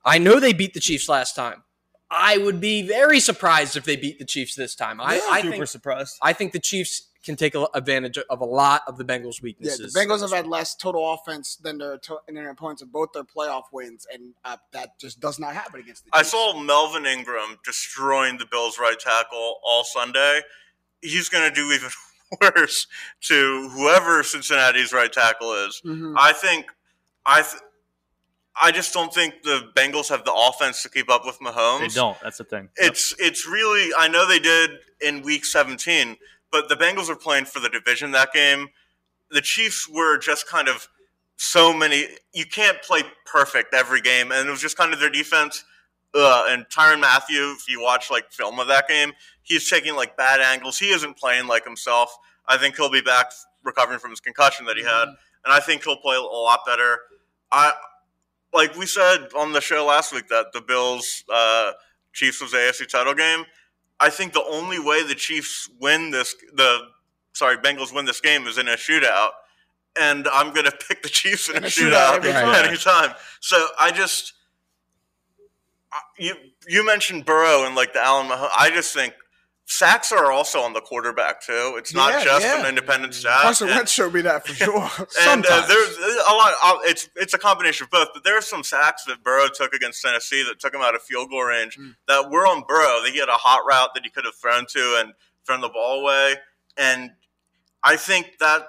I know they beat the Chiefs last time. I would be very surprised if they beat the Chiefs this time. I, I Super think surprised. I think the Chiefs can take advantage of a lot of the Bengals' Yeah, weaknesses. the Bengals have had less total offense than their to- than their opponents in both their playoff wins, and uh, that just does not happen against the I Chiefs. saw Melvin Ingram destroying the Bills' right tackle all Sunday. He's going to do even worse to whoever Cincinnati's right tackle is. Mhm. I think I th- I just don't think the Bengals have the offense to keep up with Mahomes. They don't. That's the thing. It's it's really I know they did in week 17, but the Bengals are playing for the division that game. The Chiefs were just kind of so many you can't play perfect every game and it was just kind of their defense uh, and Tyrann Mathieu if you watch like film of that game, he's taking like bad angles. He isn't playing like himself. I think he'll be back recovering from his concussion that he had and I think he'll play a lot better. I like we said on the show last week that the Bills uh, Chiefs was AFC title game. I think the only way the Chiefs win this, the sorry Bengals win this game is in a shootout, and I'm gonna pick the Chiefs in, In a, a shootout shootout, every time. anytime. So I just you you mentioned Burrow and like the Allen Mahomes. I just think sacks are also on the quarterback too. It's not Yeah, just yeah. an independent stat. Carson Wentz showed me that for sure. and uh, there's a lot. Uh, it's it's a combination of both. But there are some sacks that Burrow took against Tennessee that took him out of field goal range Mm. that were on Burrow. That He had a hot route that he could have thrown to and thrown the ball away. And I think that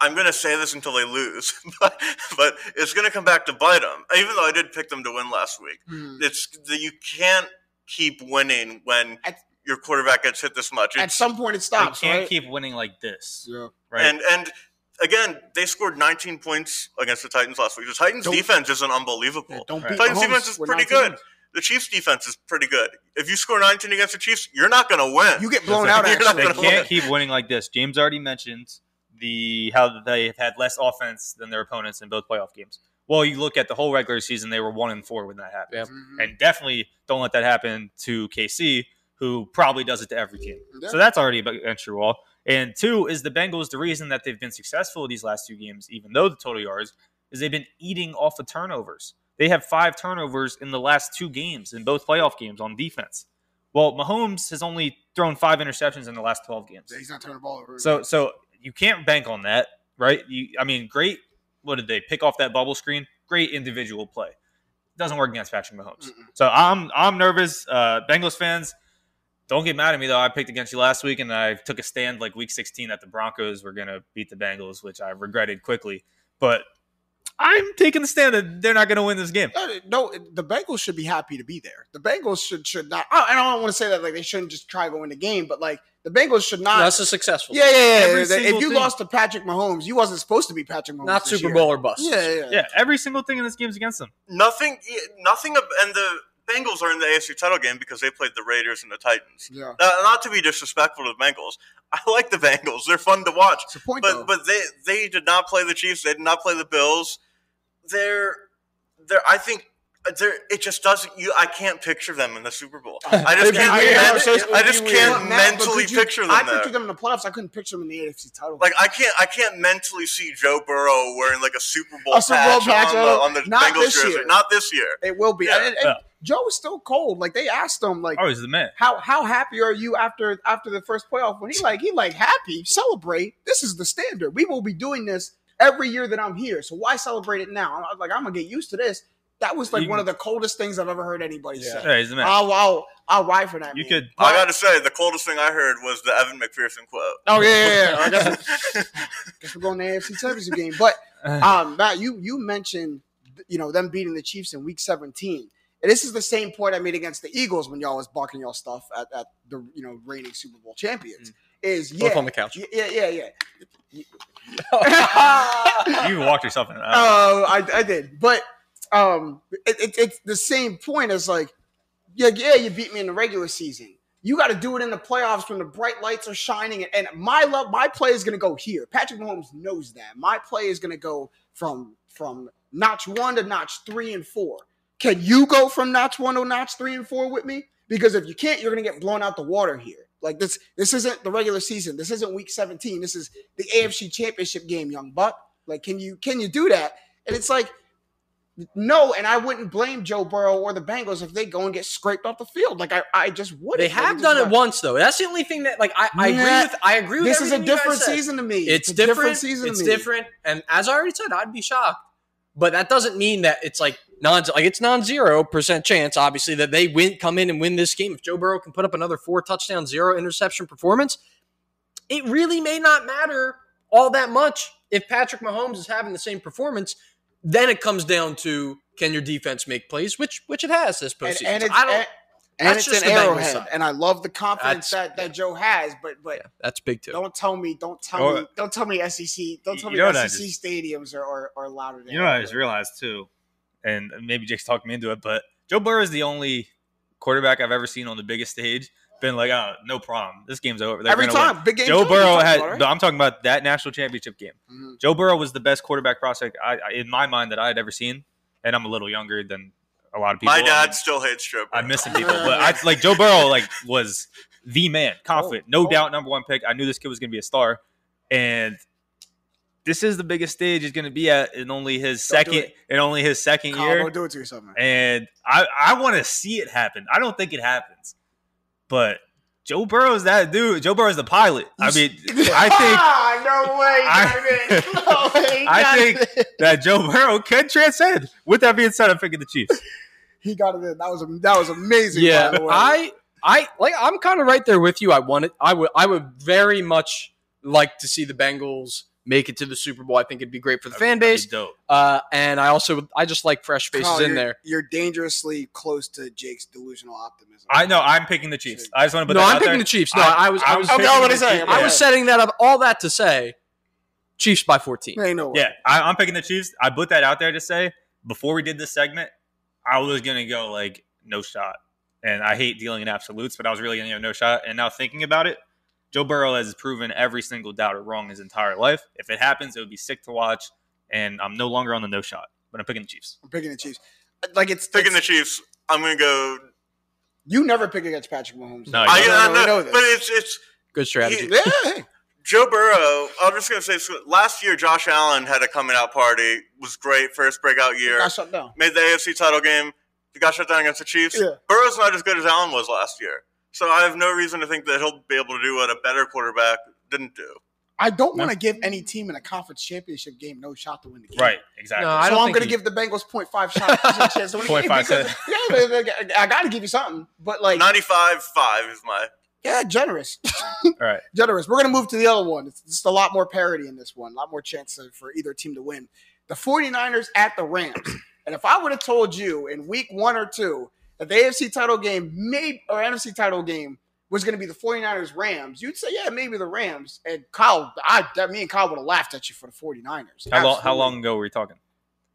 I'm going to say this until they lose, but, but it's going to come back to bite them. Even though I did pick them to win last week, Mhm. it's that you can't keep winning when your quarterback gets hit this much. At some point, it stops. They can't right? keep winning like this, Yeah. right? And and again, they scored 19 points against the Titans last week. The Titans Don't- defense isn't unbelievable. Yeah, don't Right. Titans Mahomes defense is with pretty 19 good. The Chiefs defense is pretty good. If you score 19 against the Chiefs, you're not going to win. You get blown Listen, out. you're not Actually, they can't win. keep winning like this. James already mentioned the how they've had less offense than their opponents in both playoff games. Well, you look at the whole regular season; they were one and four when that happened, Yeah. And definitely don't let that happen to KC, who probably does it to every team. Yeah. So that's already against your wall. And two is the Bengals. The reason that they've been successful these last two games, even though the total yards, is they've been eating off of turnovers. They have five turnovers in the last two games in both playoff games on defense. Well, Mahomes has only thrown five interceptions in the last twelve games. He's not turning the ball over. So so you can't bank on that, right? You I mean, great what did they pick off that bubble screen? Great individual play. Doesn't work against Patrick Mahomes. Mm-mm. So I'm I'm nervous. Uh Bengals fans, don't get mad at me though. I picked against you last week and I took a stand like week 16 that the Broncos were gonna beat the Bengals, which I regretted quickly. But I'm taking the stand that they're not gonna win this game. No, the Bengals should be happy to be there. The Bengals should should not. I I don't want to say that like they shouldn't just try to go in the game, but like the Bengals should not. That's a successful. yeah, yeah, yeah. Every If you thing. lost to Patrick Mahomes, you wasn't supposed to be Patrick Mahomes. not this Super year. Bowl or bust. Yeah, yeah, Yeah, every single thing in this game is against them. nothing, nothing, and the Bengals are in the AFC title game because they played the Raiders and the Titans. Yeah. Uh, not to be disrespectful to the Bengals, I like the Bengals. They're fun to watch. It's a point though. But but they they did not play the Chiefs. They did not play the Bills. They're they're. I think they're. It just doesn't. You. I can't picture them in the Super Bowl. I just can't. weird. men- I just can't Matt, mentally you- picture them I there. them in the playoffs. I couldn't picture them in the AFC title. Like I can't. I can't mentally see Joe Burrow wearing like a Super Bowl A Super Bowl patch, patch, on the, on the Bengals jersey. year. Not this year. it will be. Yeah, and, and yeah. Joe was still cold. Like they asked him, like, Oh, he's the man. how how happy are you after after the first playoff? When he like he like happy, celebrate. This is the standard. We will be doing this every year that I'm here. So why celebrate it now? I was like, I'm gonna get used to this. That was like You- one of the coldest things I've ever heard anybody say. Yeah, he's the man. I'll, I'll I'll ride for that. you man. could. I got to say, the coldest thing I heard was the Evan McPherson quote. Oh yeah, yeah, yeah. I guess, guess we're going to AFC Championship game. But um, Matt, you you mentioned you know them beating the Chiefs in Week 17. And this is the same point I made against the Eagles when y'all was barking y'all stuff at, at the you know reigning Super Bowl champions. Is yeah, Both on the couch. yeah, yeah, yeah. yeah. you walked yourself in. Oh, I, I did, but um, it, it, it's the same point as like, yeah, yeah, you beat me in the regular season. You got to do it in the playoffs when the bright lights are shining, and my love, my play is going to go here. Patrick Mahomes knows that. My play is going to go from from notch one to notch three and four. Can you go from notch one to notch three and four with me? Because if you can't, you're going to get blown out the water here. Like this, this isn't the regular season. This isn't week 17. This is the AFC Championship game, young buck. Like, can you can you do that? And it's like, no, and I wouldn't blame Joe Burrow or the Bengals if they go and get scraped off the field. Like I, I just wouldn't. They have done it once though. That's the only thing that like I, I agree with. I agree with. This is a everything you guys different season to me. It's, a different. season. it's different. And as I already said, I'd be shocked. But that doesn't mean that it's like non like it's non-zero percent chance, obviously, that they win come in and win this game. If Joe Burrow can put up another four touchdown, zero interception performance, it really may not matter all that much if Patrick Mahomes is having the same performance. Then it comes down to can your defense make plays, which which it has this And, postseason. and So it's I don't. and, and it's an arrowhead, side. and I love the confidence That's- that, that Joe has. But but yeah, that's big too. don't tell me, don't tell Oh, me, don't tell me SEC, don't tell me know what I SEC just- stadiums are, are, are louder than You know I just realized too, and maybe Jake's talked me into it, but Joe Burrow is the only quarterback I've ever seen on the biggest stage. Been like, oh, no problem. This game's over. They're every gonna win." time big game. Joe Joe, Burrow had. about, right? no, I'm talking about that national championship game. Mhm. Joe Burrow was the best quarterback prospect I, I, in my mind that I had ever seen, and I'm a little younger than a lot of people. My I dad mean, still hates Joe. Burrow. I'm missing people, but I like Joe Burrow. Like was the man, confident, no oh. doubt, number one pick. I knew this kid was going to be a star, and this is the biggest stage he's going to be at in only his Don't second it. in only his second Kyle, year. don't do it to yourself, man. And I I want to see it happen. I don't think it happens, but Joe Burrow's that dude. Joe Burrow's the pilot. I mean, I think Ah, no way, I- David. No way, I think- it. that Joe Burrow can transcend. With that being said, I'm picking the Chiefs. he got it in. That was that was amazing. Yeah, by the way. I I like I'm kind of right there with you. I want it. I would I would very much like to see the Bengals make it to the Super Bowl. I think it'd be great for the fan That'd base. be dope. Uh, and I also I just like fresh faces Kyle, in there. You're dangerously close to Jake's delusional optimism. I know. I'm picking the Chiefs. I just want to put No, that I'm out picking there. the Chiefs. No, I- I, was I I was was Okay, picking I'm gonna say, I'm I was setting that up. All that to say, Chiefs by 14. Ain't no way. Yeah, I, I'm picking the Chiefs. I put that out there to say before we did this segment, I was gonna go like no shot, and I hate dealing in absolutes, but I was really gonna go no shot. And now thinking about it, Joe Burrow has proven every single doubter wrong his entire life. If it happens, it would be sick to watch, and I'm no longer on the no shot. But I'm picking the Chiefs. I'm picking the Chiefs. Like it's Picking the Chiefs. I'm gonna go. You never pick against Patrick Mahomes. No, I, you I, know, We know this. but it's it's Good strategy. Yeah. Joe Burrow. I'm just gonna say last year, Josh Allen had a coming out party. Was great first breakout year. got shut down. Made the AFC title game. He got shut down against the Chiefs. Yeah. Burrow's not as good as Allen was last year. So I have no reason to think that he'll be able to do what a better quarterback didn't do. I don't No. want to give any team in a conference championship game no shot to win the game. Right, exactly. No, I so I'm going to he- give the Bengals 0.5 shot percent chance to win the game 0.5 because yeah, they- they- I got to give you something. But like, 95 5 is my. yeah, generous, All right. generous. We're going to move to the other one. It's just a lot more parity in this one, a lot more chance for either team to win. The 49ers at the Rams. and if I would have told you in week one or two that the AFC title game, maybe or NFC title game was going to be the 49ers Rams, you'd say, yeah, maybe the Rams. And Kyle, I, that, me and Kyle would have laughed at you for the 49ers. How long? How long ago were we talking?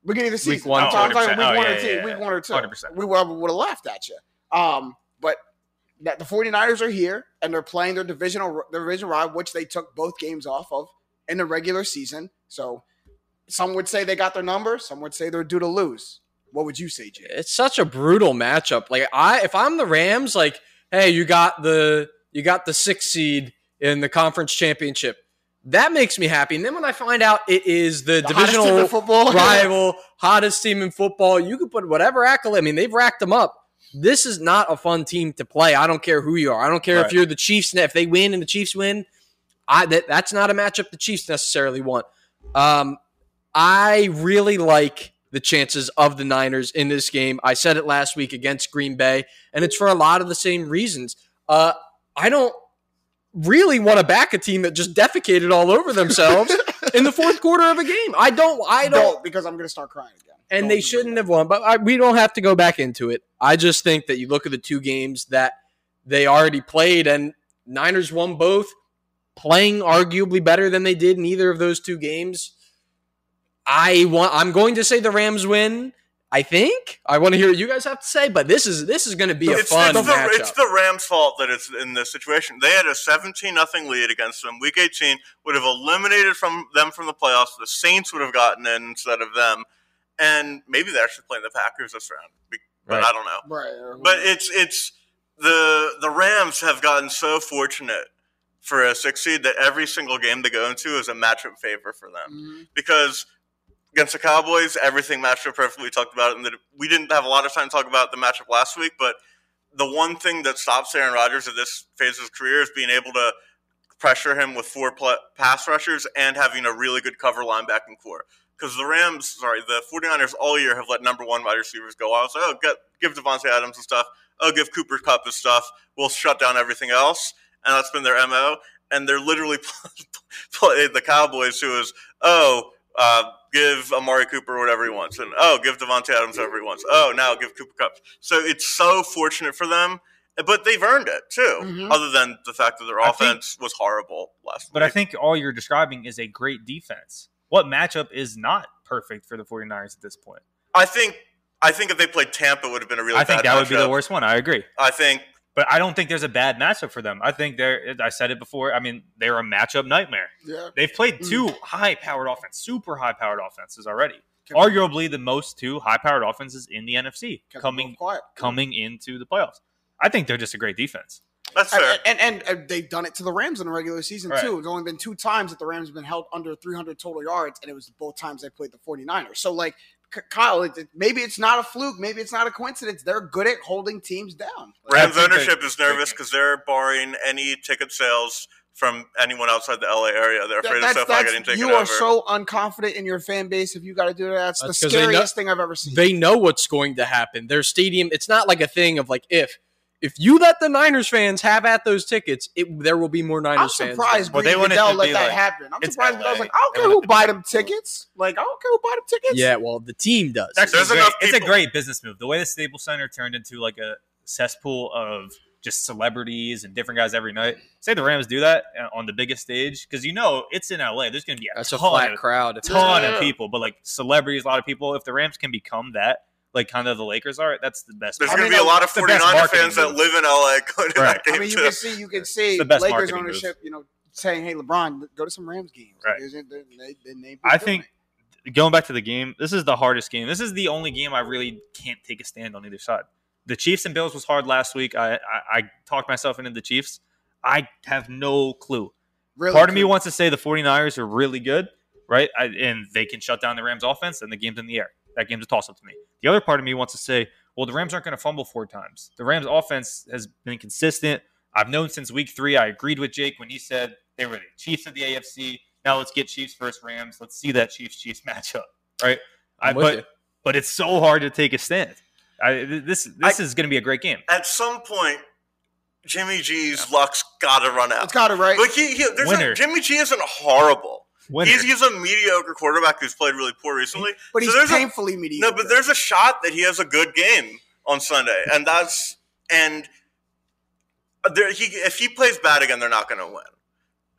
beginning of the season. Week one, I'm talking 100%. week Oh, one yeah, or two. yeah. Week one or two. 100%. We would have laughed at you. Um, but that the 49ers are here and they're playing their divisional their division rival, which they took both games off of in the regular season. So some would say they got their number. Some would say they're due to lose. What would you say, Jay? it's such a brutal matchup. Like I, if I'm the Rams, like, hey, you got the you got the sixth seed in the conference championship. That makes me happy. And then when I find out it is the, The divisional football. rival, hottest team in football, you could put whatever accolade. I mean, they've racked them up. This is not a fun team to play. I don't care who you are. I don't care if you're the Chiefs. If they win and the Chiefs win, I that, that's not a matchup the Chiefs necessarily want. Um, I really like the chances of the Niners in this game. I said it last week against Green Bay, and it's for a lot of the same reasons. Uh, I don't really want to back a team that just defecated all over themselves in the fourth quarter of a game. I don't. I don't. Don't because I'm going to start crying again. and Don't they shouldn't have won. But I, we don't have to go back into it. I just think that you look at the two games that they already played, and Niners won both, playing arguably better than they did in either of those two games. I want. I'm going to say the Rams win. I think. I want to hear what you guys have to say, but this is this is going to be a it's, fun it's, the, it's the Rams' fault that it's in this situation. They had a 17 nothing lead against them. Week 18 would have eliminated from them from the playoffs. The Saints would have gotten in instead of them, and maybe they're actually playing the Packers this round. But Right. I don't know. Right. But it's it's the the Rams have gotten so fortunate for a six seed that every single game they go into is a matchup favor for them Mhm. because against the Cowboys, everything matched up perfectly. We talked about it, and we didn't have a lot of time to talk about the matchup last week. But the one thing that stops Aaron Rodgers at this phase of his career is being able to pressure him with four pass rushers and having a really good cover linebacking core. Because the Rams, sorry, the 49ers all year have let number one wide receivers go out. So, oh, get, give Davante Adams and stuff. Oh, give Cooper Kupp his stuff. We'll shut down everything else. And that's been their MO. And they're literally play the Cowboys, who is, oh, uh, give Amari Cooper whatever he wants, and oh, give Davante Adams whatever he wants. Oh, now give Cooper Kupp's. So it's so fortunate for them, but they've earned it too. Mhm. Other than the fact that their I think- offense was horrible last But I think all you're describing is a great defense. What matchup is not perfect for the 49ers at this point? I think I think if they played Tampa, it would have been a really. I think bad that would be the worst one. I agree. I think But I don't think there's a bad matchup for them. I think they're, I said it before, I mean, they're a matchup nightmare. Yeah. They've played Mm. two high powered offense, super high powered offenses already. Kept- Arguably the most two high powered offenses in the NFC kept them coming both quiet. coming into the playoffs. I think they're just a great defense. that's fair. And, and, and, and they've done it to the Rams in the regular season Right. too. It's only been two times that the Rams have been held under 300 total yards, and it was both times they played the 49ers. So, like, K- Kyle, it, it- maybe it's not a fluke. Maybe it's not a coincidence. They're good at holding teams down. Rams ownership they're- is nervous because they're barring any ticket sales from anyone outside the LA area. They're afraid of That's, SoFi that's, getting taken you over. are so unconfident in your fan base if you got to do that. That's, That's the 'cause they know- scariest thing I've ever seen. they know what's going to happen. Their stadium, it's not like a thing of like if if you let the Niners fans have at those tickets, it, there will be more Niners I'm fans. surprised Well, Green they want it Goodell to let that like- happen. I'm surprised. but I was like, I don't They care who buy them tickets. Like, I don't care who buy them tickets. Yeah, well, the team does. It's actually great. enough It's a great business move. The way the Staples Center turned into like a cesspool of just celebrities and different guys every night. Say the Rams do that uh, on the biggest stage because you know it's in LA. There's going to be a That's a ton, flat of, crowd. ton Yeah. of people, but like celebrities, a lot of people. If the Rams can become that, like kind of the Lakers are, that's the best. There's going to be a lot of it's the 49er marketing fans that live in LA going to Right. that game I mean, you too. can see, you can see the best Lakers marketing move. ownership, you know, saying, "Hey, LeBron, go to some Rams games." Right. They- they- they- they named I it think going back to the game, this is the hardest game. This is the only game I really can't take a stand on either side. The Chiefs and Bills was hard last week. I I, I talked myself into the Chiefs. I have no clue. really Part of me wants to say the 49ers are really good, right? I, and they can shut down the Rams offense and the game's in the air. That game's a toss up to me. The other part of me wants to say, well, the Rams aren't going to fumble four times. The Rams offense has been consistent. I've known since week three. I agreed with Jake when he said they were the Chiefs of the AFC. Now let's get Chiefs versus Rams. Let's see that Chiefs Chiefs matchup, right? I, I'm with but you. but it's so hard to take a stand. I, this this is going to be a great game. At some point, Jimmy G's luck's got to run out. It's got to right. Like he, he there's Winner. a, Jimmy G isn't horrible. Winner. He's, he's a mediocre quarterback who's played really poor recently. but So he's there's a- painfully mediocre. No, but there's a shot that he has a good game on Sunday, and that's and there, he if he plays bad again, they're not going to win.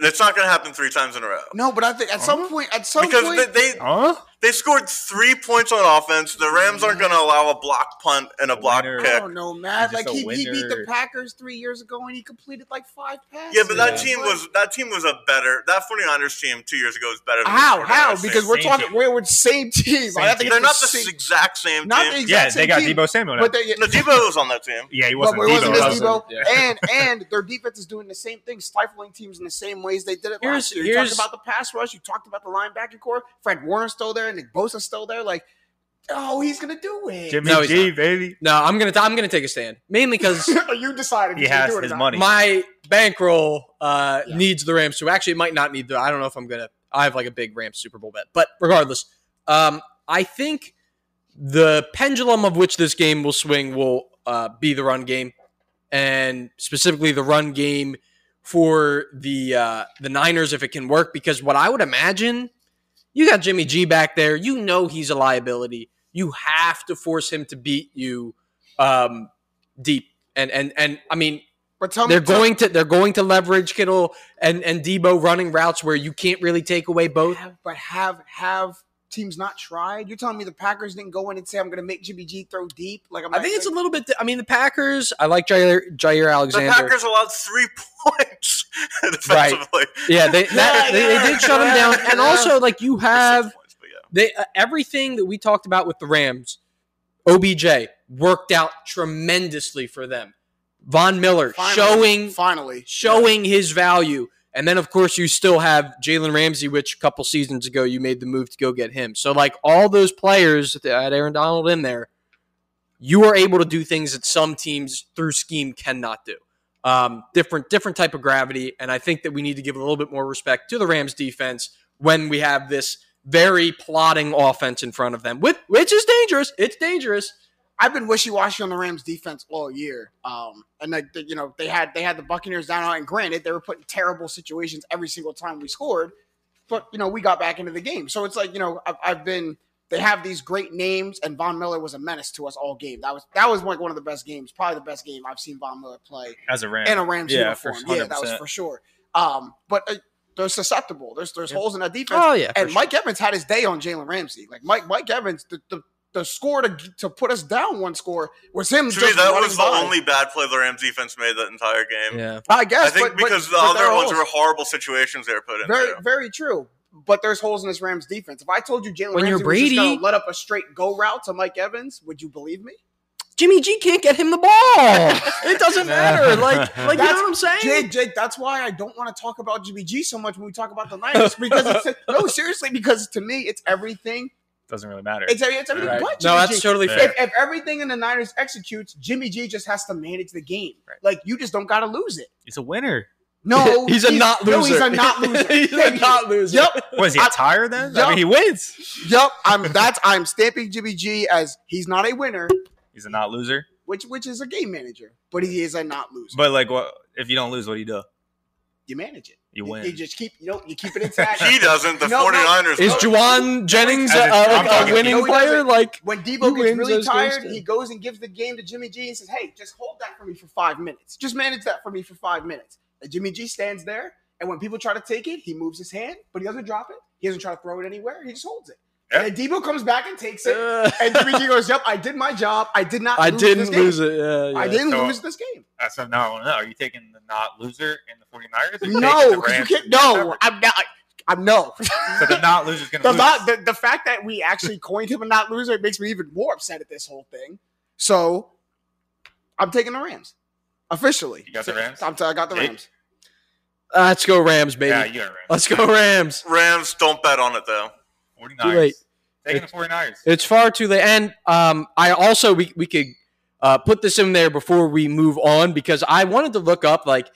It's not going to happen three times in a row no, but I think at some point, at some because point, they, they huh? They scored three points on offense. The Rams aren't going to allow a block punt and a block Winner. I don't know, Matt. Like he, he beat the. Packers three years ago and he completed like five passes. Yeah, but that Yeah. team was that team was a better that 49ers team two years ago was better. Than how? the How? 49ers Because team. we're Same talking team. we're with the same team. Same I think team. they're it's not the same- exact same not the team. exact Yeah, same they got team, Deebo Samuel. Now. But they, No, Deebo was on that team. yeah, he wasn't. it wasn't Deebo. wasn't, Deebo. yeah. And and their defense is doing the same thing, stifling teams in the same ways they did it Here's- last year. You talked about the pass rush. You talked about the linebacking core. Fred Warner's still there. Nick Bosa's still there. Like, oh, he's gonna do it. Jimmy No, he's G, not. baby. No, I'm gonna I'm gonna take a stand mainly because you decided He has do it his money. my bankroll uh, Yeah. needs the Rams to. Actually, it might not need the. I don't know if I'm gonna. I have like a big Rams Super Bowl bet, but regardless, um, I think the pendulum of which this game will swing will uh, be the run game, and specifically the run game for the uh, the Niners if it can work. Because what I would imagine, you got Jimmy G back there. You know he's a liability. You have to force him to beat you um, deep, and and and I mean But tell they're tell- going to they're going to leverage Kittle and and Deebo running routes where you can't really take away both. have, but have have teams not tried? You're telling me the Packers didn't go in and say, "I'm going to make Jimmy G throw deep"? Like, I'm I think it's a little bit. I mean, the Packers. I like Jair Jair The Packers allowed three points defensively. yeah, they that, they, they did shut him down, and Yeah. also like you have points, yeah. they uh, everything that we talked about with the Rams. OBJ worked out tremendously for them. Von Miller Finally, showing finally showing his value. And then, of course, you still have Jalen Ramsey, which a couple seasons ago you made the move to go get him. So, like all those players that had Aaron Donald in there, you are able to do things that some teams through scheme cannot do. Um, different, different type of gravity, and I think that we need to give a little bit more respect to the Rams defense when we have this very plotting offense in front of them, which is dangerous. It's dangerous. I've been wishy washy on the Rams defense all year. Um, and like the, you know, they had they had the Buccaneers down, on, and granted, they were put in terrible situations every single time we scored. But you know, we got back into the game, so it's like you know, I've, I've been. They have these great names, and Von Miller was a menace to us all game. That was that was like one of the best games, probably the best game I've seen Von Miller play As a Ram. in a Rams Yeah, for uniform. Yeah, that was for sure. Um, but uh, they're susceptible. There's there's holes in that defense. Oh yeah, And sure. Mike Evans had his day on Jalen Ramsey. Like Mike Mike Evans, the, the, the score to to put us down one score was him To me, that was the by. only bad play the Rams defense made that entire game. yeah. I guess I think but- but- because the but there other ones holes. were horrible situations they were put in. very very true. But there's holes in this Rams defense. If I told you Jalen When Ramsey you're was just Brady- let up a straight go route to Mike Evans, would you believe me? Jimmy G can't get him the ball. it doesn't matter. Like, like you know That's- what I'm saying? Jake, Jake, that's why I don't want to talk about GBG so much when we talk about the Niners because it's no seriously because to me it's everything. Doesn't really matter. It's, it's everything Right. but No, that's G. totally Yeah. fair. if, if everything in the Niners executes, Jimmy G just has to manage the game. Right. Like you just don't got to lose it. He's a winner. No, he's a not loser. No, he's a not loser. he's a not loser. Yep. Was he, a I- tire then? I mean, he wins. Yep. I'm that's I'm stamping Jimmy G as he's not a winner, He's a not loser. which which is a game manager, but he is a not loser. But, like, what if you don't lose, what do you do? you manage it. You win. You just keep you know you keep it intact. He doesn't. The No, no. 49ers. Is do. Jauan Jennings As a, in- a- I'm a winning No, he player? Like, when Deebo gets really tired, he goes and gives the game to Jimmy G and says, "Hey, just hold that for me for five minutes. Just manage that for me for five minutes." And Jimmy G stands there, and when people try to take it, he moves his hand, but he doesn't drop it. He doesn't try to throw it anywhere. He just holds it. Yeah. And then Deebo comes back and takes it, uh, and Jimmy G goes, "Yep, I did my job. I did not. Lose it. I lose didn't this game. lose it. Yeah, yeah. I didn't So- lose this game. That's what now I want to know. Are you taking the not loser in the 49ers? Or No, the because you can't. No, I'm not. I'm no. So the not loser's going to the, lose. not, the, the fact that we actually coined him a not loser it makes me even more upset at this whole thing. So I'm taking the Rams officially. You got the Rams? I'm t- I got the Jake? Rams. Uh, let's go Rams, baby. yeah, you got Rams. Let's go Rams. Rams don't bet on it though. 49ers. Too late. Taking the 49ers. It's far too late. And um, I also we we could uh, put this in there before we move on because I wanted to look up like,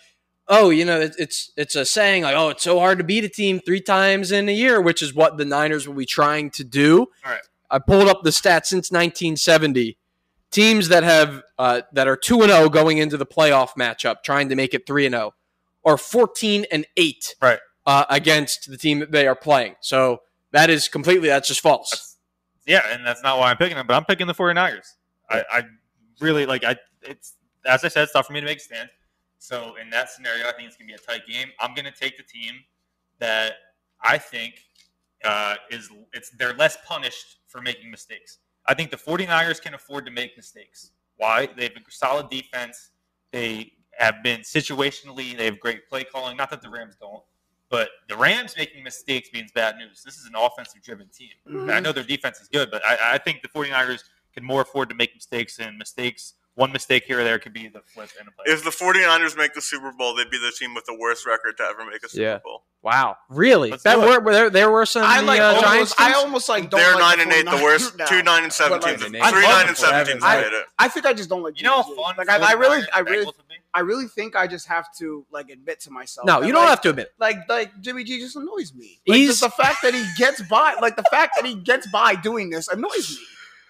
oh, you know, it, it's it's a saying like, oh, it's so hard to beat a team three times in a year, which is what the Niners will be trying to do. All right. I pulled up the stats since 1970. Teams that have uh, that are two and zero going into the playoff matchup, trying to make it three and zero, are 14 and eight Right. uh, against the team that they are playing. So that is completely that's just false. That's- yeah, and that's not why I'm picking them, but I'm picking the 49ers. I, I really like I it's as I said, it's tough for me to make a stand. So in that scenario, I think it's gonna be a tight game. I'm gonna take the team that I think uh, is it's they're less punished for making mistakes. I think the 49ers can afford to make mistakes. Why? They have a solid defense. They have been situationally, they have great play calling. Not that the Rams don't, but the Rams making mistakes means bad news. This is an offensive driven team. And I mm-hmm. know their defense is good, but I, I think the 49ers can more afford to make mistakes, and mistakes, one mistake here or there could be the flip in a play. If the 49ers make the Super Bowl, they'd be the team with the worst record to ever make a Super Yeah. Bowl. Wow, really? Let's that do it. were, were there, there were some I the, like uh, almost, Giants. I teams? almost like don't like. They're like nine the and eight, the worst. now. Two nine and seven But, like, teams. I Three nine and seven teams I- it. I think I just don't like you know how Jimmy fun Like I, I really, I really, Bengals would be? I really think I just have to like admit to myself. no, you don't like, have to admit. it. like like Jimmy G just annoys me. Like, He's- just the fact that he gets by, like the fact that he gets by doing this annoys me.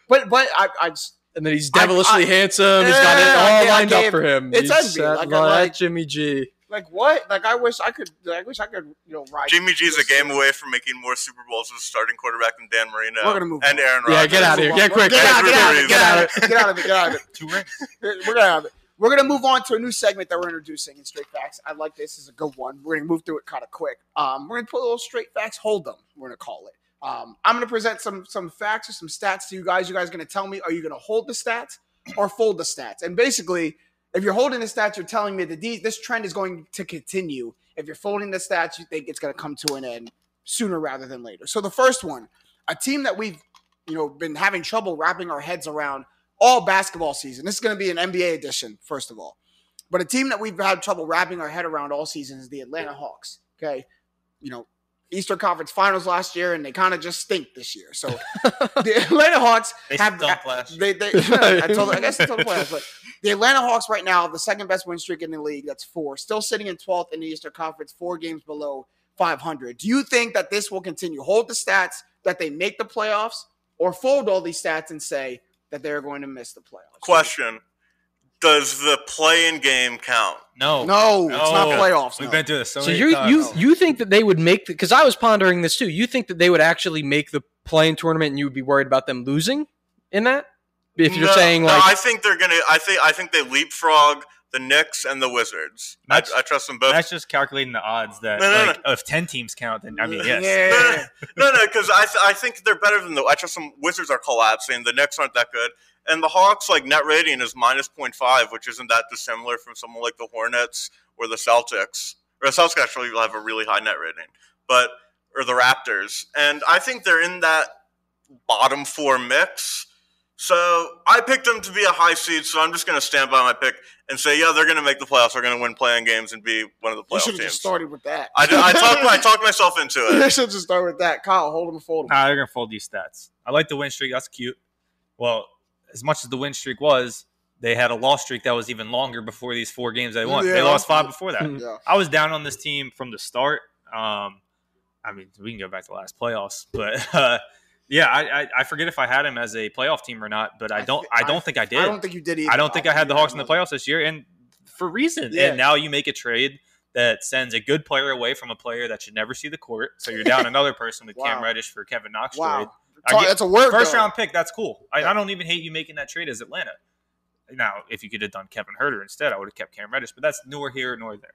But but I, I just And then he's devilishly I- handsome. He's got it Yeah, all I gave- lined up for him. it's He's envy, that- like, like- Jimmy G. like what? Like I wish I could. I wish I could. You know, ride. Jimmy G is a this- game away from making more Super Bowls as a starting quarterback than Dan Marino We're gonna move and. Aaron Rodgers. Yeah, get out of here. Get quick. Get out, get out, get out, of it, get out of it, get out of it. Two rings. We're gonna have it. We're gonna move on to a new segment that we're introducing in Straight Facts. I like this. This is a good one. We're gonna move through it kind of quick. Um, we're gonna put a little Straight Facts hold them. We're gonna call it. Um, I'm gonna present some some facts or some stats to you guys. You guys are gonna tell me: Are you gonna hold the stats or fold the stats? And basically, if you're holding the stats, you're telling me that these, this trend is going to continue. If you're folding the stats, you think it's gonna come to an end sooner rather than later. So the first one, a team that we've you know been having trouble wrapping our heads around all basketball season. This is going to be an NBA edition, first of all. But a team that we've had trouble wrapping our head around all season is the Atlanta Hawks. Okay. You know, Eastern Conference Finals last year, and they kind of just stink this year. So the Atlanta Hawks They have stunk last year. they, they I told I guess I the players, but the Atlanta Hawks right now have the second best win streak in the league. That's four, still sitting in 12th in the Eastern Conference, four games below 500. Do you think that this will continue? Hold the stats that they make the playoffs, or fold all these stats and say that they're going to miss the playoffs? Question: Does the play-in game count? No, No, it's not No. playoffs. We've been through this so, So you times. you you think that they would make the because I was pondering this too. You think that they would actually make the play-in tournament, and you would be worried about them losing in that? If you're No, saying no, like, I think they're gonna. I think I think they leapfrog the Knicks and the Wizards. I, I trust them both. That's just calculating the odds that No, no, like, if ten teams count, then I mean yes. Yeah. no, no, because I, th- I think they're better than the. I trust them. Wizards are collapsing. The Knicks aren't that good, and the Hawks like net rating is minus 0.5, which isn't that dissimilar from someone like the Hornets or the Celtics. Or the Celtics actually have a really high net rating, but or the Raptors, and I think they're in that bottom four mix. So I picked them to be a high seed. So I'm just going to stand by my pick and say, yeah, they're going to make the playoffs. They're going to win playing games and be one of the playoff You playoff should have teams. just started with that. I, I talked I talked myself into it. You should just start with that. Kyle, hold them or fold them. Nah, they're gonna fold these stats. I like the win streak. That's cute. Well, as much as the win streak was, they had a loss streak that was even longer before these four games they won. Yeah. They lost five before that. Yeah. I was down on this team from the start. Um, I mean, we can go back to the last playoffs, but uh, yeah, I, I I forget if I had him as a playoff team or not, but I I don't thi- I don't think I did. I don't think you did either. I don't think I had the Hawks in the playoffs this year, and for reason. Yeah. And now you make a trade that sends a good player away from a player that should never see the court. So you're down another person with Cam Wow. Reddish for Kevin Knox. Wow. I Talk- get- That's a word. First though. round pick, that's cool. I, Yeah. I don't even hate you making that trade as Atlanta. Now, if you could have done Kevin Huerter instead, I would have kept Cam Reddish, but that's nor here nor there.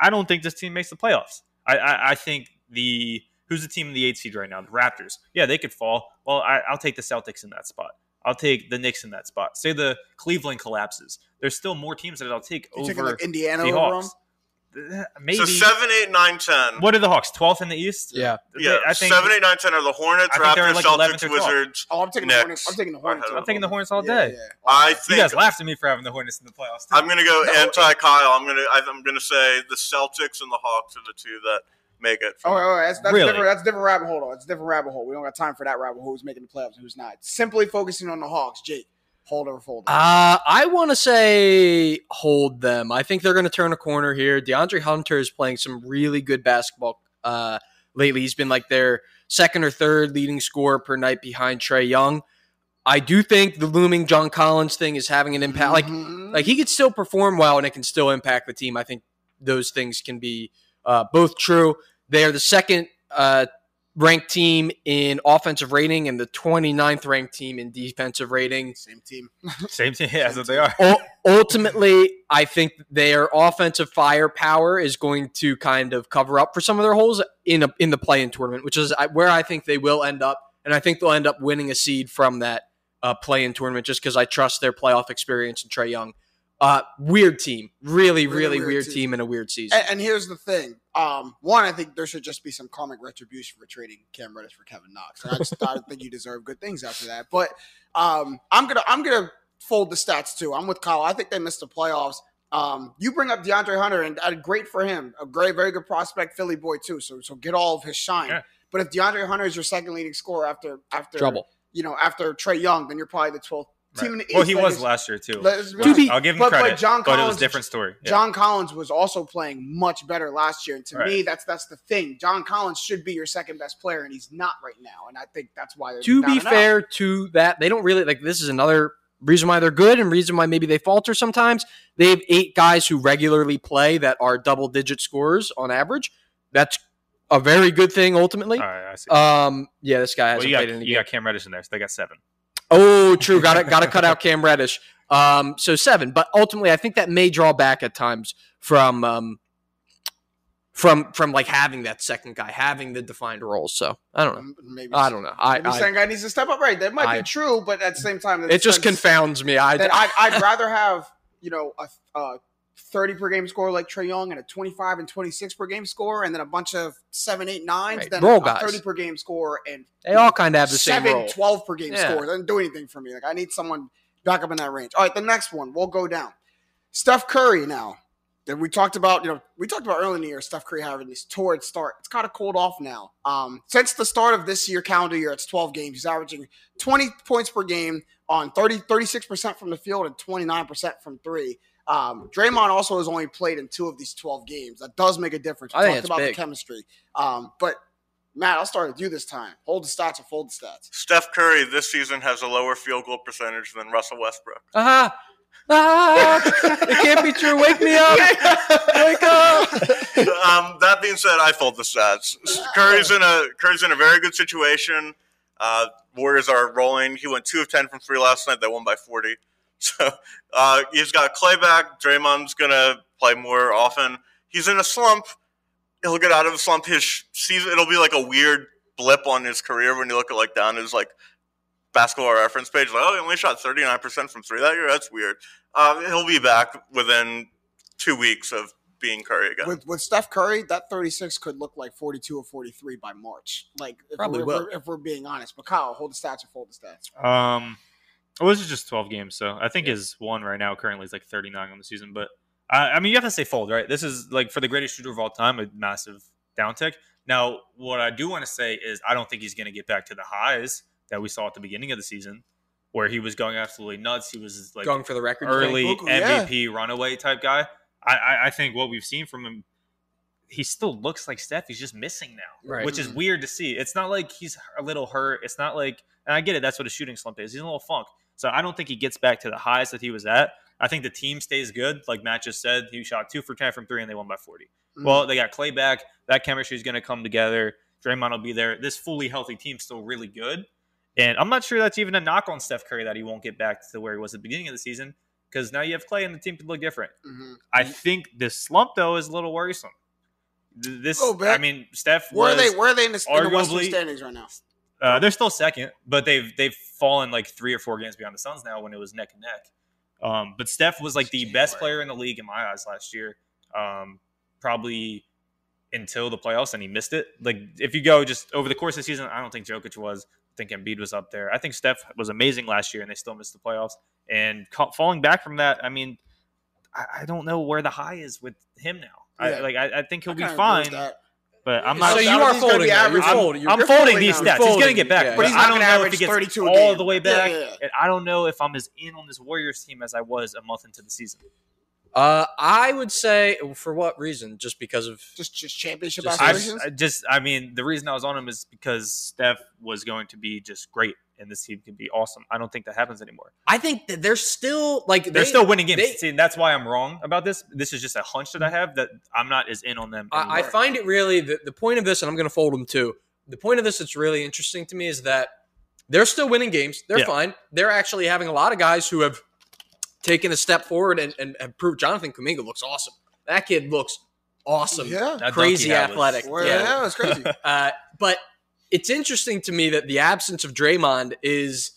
I don't think this team makes the playoffs. I, I, I think the who's the team in the eight seed right now? The Raptors. Yeah, they could fall. Well, I, I'll take the Celtics in that spot. I'll take the Knicks in that spot. Say the Cleveland collapses. There's still more teams that I'll take You over like Indiana the Hawks. Maybe. So seven, eight, nine, ten. what are the Hawks? 12th in the East? yeah, Yeah, I think seven, eight, nine, ten are the Hornets, I think they're Raptors, like Celtics, or Wizards. Oh, I'm taking the Hornets. I'm taking the Hornets. ahead over of I'm taking the. Hornets all day. yeah. I You think guys laughed at me for having the Hornets in the playoffs. too. I'm gonna go No. anti Kyle. I'm gonna I'm gonna say the Celtics and the Hawks are the two that make it. Oh, all right, that's, that's Really? different. That's a different rabbit hole. Though. It's a different rabbit hole. We don't got time for that rabbit hole. Who's making the playoffs and who's not? Simply focusing on the Hawks. Jake, hold or fold. Uh, I want to say hold them. I think they're going to turn a corner here. DeAndre Hunter is playing some really good basketball uh, lately. He's been like their second or third leading scorer per night behind Trae Young. I do think the looming John Collins thing is having an impact. Like, Mhm. like he could still perform well and it can still impact the team. I think those things can be uh, both true. They are the second uh, ranked team in offensive rating and the 29th ranked team in defensive rating. same team. Same team. Yeah, that's what they are. All, ultimately, I think their offensive firepower is going to kind of cover up for some of their holes in a, in the play-in tournament, which is where I think they will end up, and I think they'll end up winning a seed from that uh, play-in tournament just because I trust their playoff experience and Trae Young. Uh, weird team, really, Really really, weird weird, team. team. in a weird season. And, and here's the thing. Um, one, I think there should just be some comic retribution for trading Cam Reddish for Kevin Knox. And I just I don't think you deserve good things after that. But um, I'm gonna I'm gonna fold the stats too. I'm with Kyle. I think they missed the playoffs. Um, you bring up DeAndre Hunter, and uh, great for him. A great, very good prospect, Philly boy too. So so get all of his shine. Yeah. But if DeAndre Hunter is your second leading scorer after after Trouble. you know after Trae Young, then you're probably the 12th team in the Right. Well, he Like, was last year too. let's be To be- I'll give him but- but credit, John but it was Collins- a different story. Yeah. John Collins was also playing much better last year, and to Right. me, that's that's the thing. John Collins should be your second best player, and he's not right now. And I think that's why to be and out. fair to that, they don't really like this is another reason why they're good and reason why maybe they falter sometimes. They have eight guys who regularly play that are double digit scorers on average. That's a very good thing ultimately. All right, I see. Um, yeah, this guy hasn't you got, played any you game. got Cam Reddish in there, so they got seven. Oh, true. Got to got to cut out Cam Reddish. Um, so seven, but ultimately, I think that may draw back at times from um, from from like having that second guy having the defined roles. So I don't know. Um, Maybe I don't know. I, Maybe I second guy needs to step up. Right, that might I- be true, but at the same time, it just confounds me. I I'd, I'd rather have you know a, a thirty per game score like Trae Young and a twenty five and twenty six per game score, and then a bunch of seven, eight, nines, Right, than role a guys. thirty per game score and they all kind of have the same seven, role. 12 per game Yeah. scores. Doesn't do anything for me. Like I need someone back up in that range. All right, the next one we'll go down. Steph Curry now. That we talked about, you know, we talked about early in the year. Steph Curry having this torrid start. It's kind of cooled off now. Um, since the start of this year, calendar year, it's 12 games. He's averaging 20 points per game on 30, 36% from the field and 29% from three. Um, Draymond also has only played in two of these 12 games. That does make a difference. We I think talked it's about big. the chemistry. Um, but Matt, I'll start with you this time. Hold the stats or fold the stats. Steph Curry this season has a lower field goal percentage than Russell Westbrook. Ah, ah, it can't be true. Wake me up. Wake up. um, that being said, I fold the stats. Curry's in a Curry's in a very good situation. Uh, Warriors are rolling. He went two of ten from three last night. They won by forty. So uh, he's got Clay back. Draymond's gonna play more often. He's in a slump. He'll get out of the slump. His season it'll be like a weird blip on his career when you look at like down his like basketball reference page. Like, oh, he only shot thirty nine percent from three that year. That's weird. Uh, he'll be back within two weeks of being Curry again. with with Steph Curry, that 36 could look like 42 or 43 by March. Like if, Probably we're, if will. we're, if we're being honest. But Kyle, hold the stats or fold the stats. Um, well, this is just 12 games, so I think his one right now currently is like 39 on the season. But I, I mean, you have to say fold, right? This is like for the greatest shooter of all time, a massive downtick. Now, what I do want to say is I don't think he's going to get back to the highs that we saw at the beginning of the season, where he was going absolutely nuts. He was like Going for the record. early Buku, yeah. MVP runaway type guy. I, I, I think what we've seen from him, he still looks like Steph. He's just missing now, Right. which is weird to see. It's not like he's a little hurt. It's not like, and I get it. That's what a shooting slump is. He's in a little funk. So I don't think he gets back to the highs that he was at. I think the team stays good. Like Matt just said, he shot two for 10 from three and they won by 40. Mm. Well, they got Clay back. That chemistry is going to come together. Draymond will be there. This fully healthy team's still really good. And I'm not sure that's even a knock on Steph Curry that he won't get back to where he was at the beginning of the season because now you have Clay and the team could look different. Mhm. I think this slump though is a little worrisome. This, bit. I mean, Steph Where are they? Where are they in the, in the Western arguably- standings right now? Uh, they're still second, but they've they've fallen like three or four games behind the Suns now when it was neck and neck. Um, but Steph was like the best player in the league in my eyes last year. Um, probably until the playoffs, and he missed it. Like if you go just over the course of the season, I don't think Jokic was. I think Embiid was up there. I think Steph was amazing last year, and they still missed the playoffs. And ca- falling back from that, I mean, I, I don't know where the high is with him now. Yeah. I, like I, I think he'll be kinda agree with fine. But I'm not. So you are means he's gonna folding. You're average- I'm, folding. You're I'm you're folding folding these now. stats. You're He's going to get back, Yeah, but, But he's I not don't gonna know if average he gets 32 all the way back. yeah, yeah. And I don't know if I'm as in on this Warriors team as I was a month into the season. Uh, I would say for what reason? Just because of Just just championship Just- I, aspirations. I just, I mean, the reason I was on him is because Steph was going to be just great, and this team could be awesome. I don't think that happens anymore. I think that they're still like They're they- still winning games. they- See, that's why I'm wrong about this. This is just a hunch that I have that I'm not as in on them. I, I find it really the, the point of this, and I'm going to fold them too. The point of this that's really interesting to me is that they're still winning games. They're Yeah. fine. They're actually having a lot of guys who have taken a step forward and, and, and proved Jonathan Kuminga looks awesome. That kid looks awesome. Yeah. Crazy dunk he had was- athletic. Well, yeah. yeah, it's crazy. Uh, but it's interesting to me that the absence of Draymond is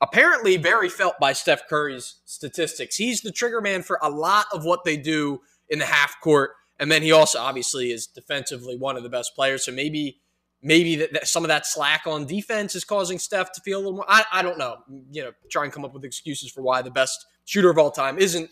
apparently very felt by Steph Curry's statistics. He's the trigger man for a lot of what they do in the half court, and then he also obviously is defensively one of the best players. So maybe maybe that, that some of that slack on defense is causing Steph to feel a little more. I, I don't know. You know, try and come up with excuses for why the best shooter of all time isn't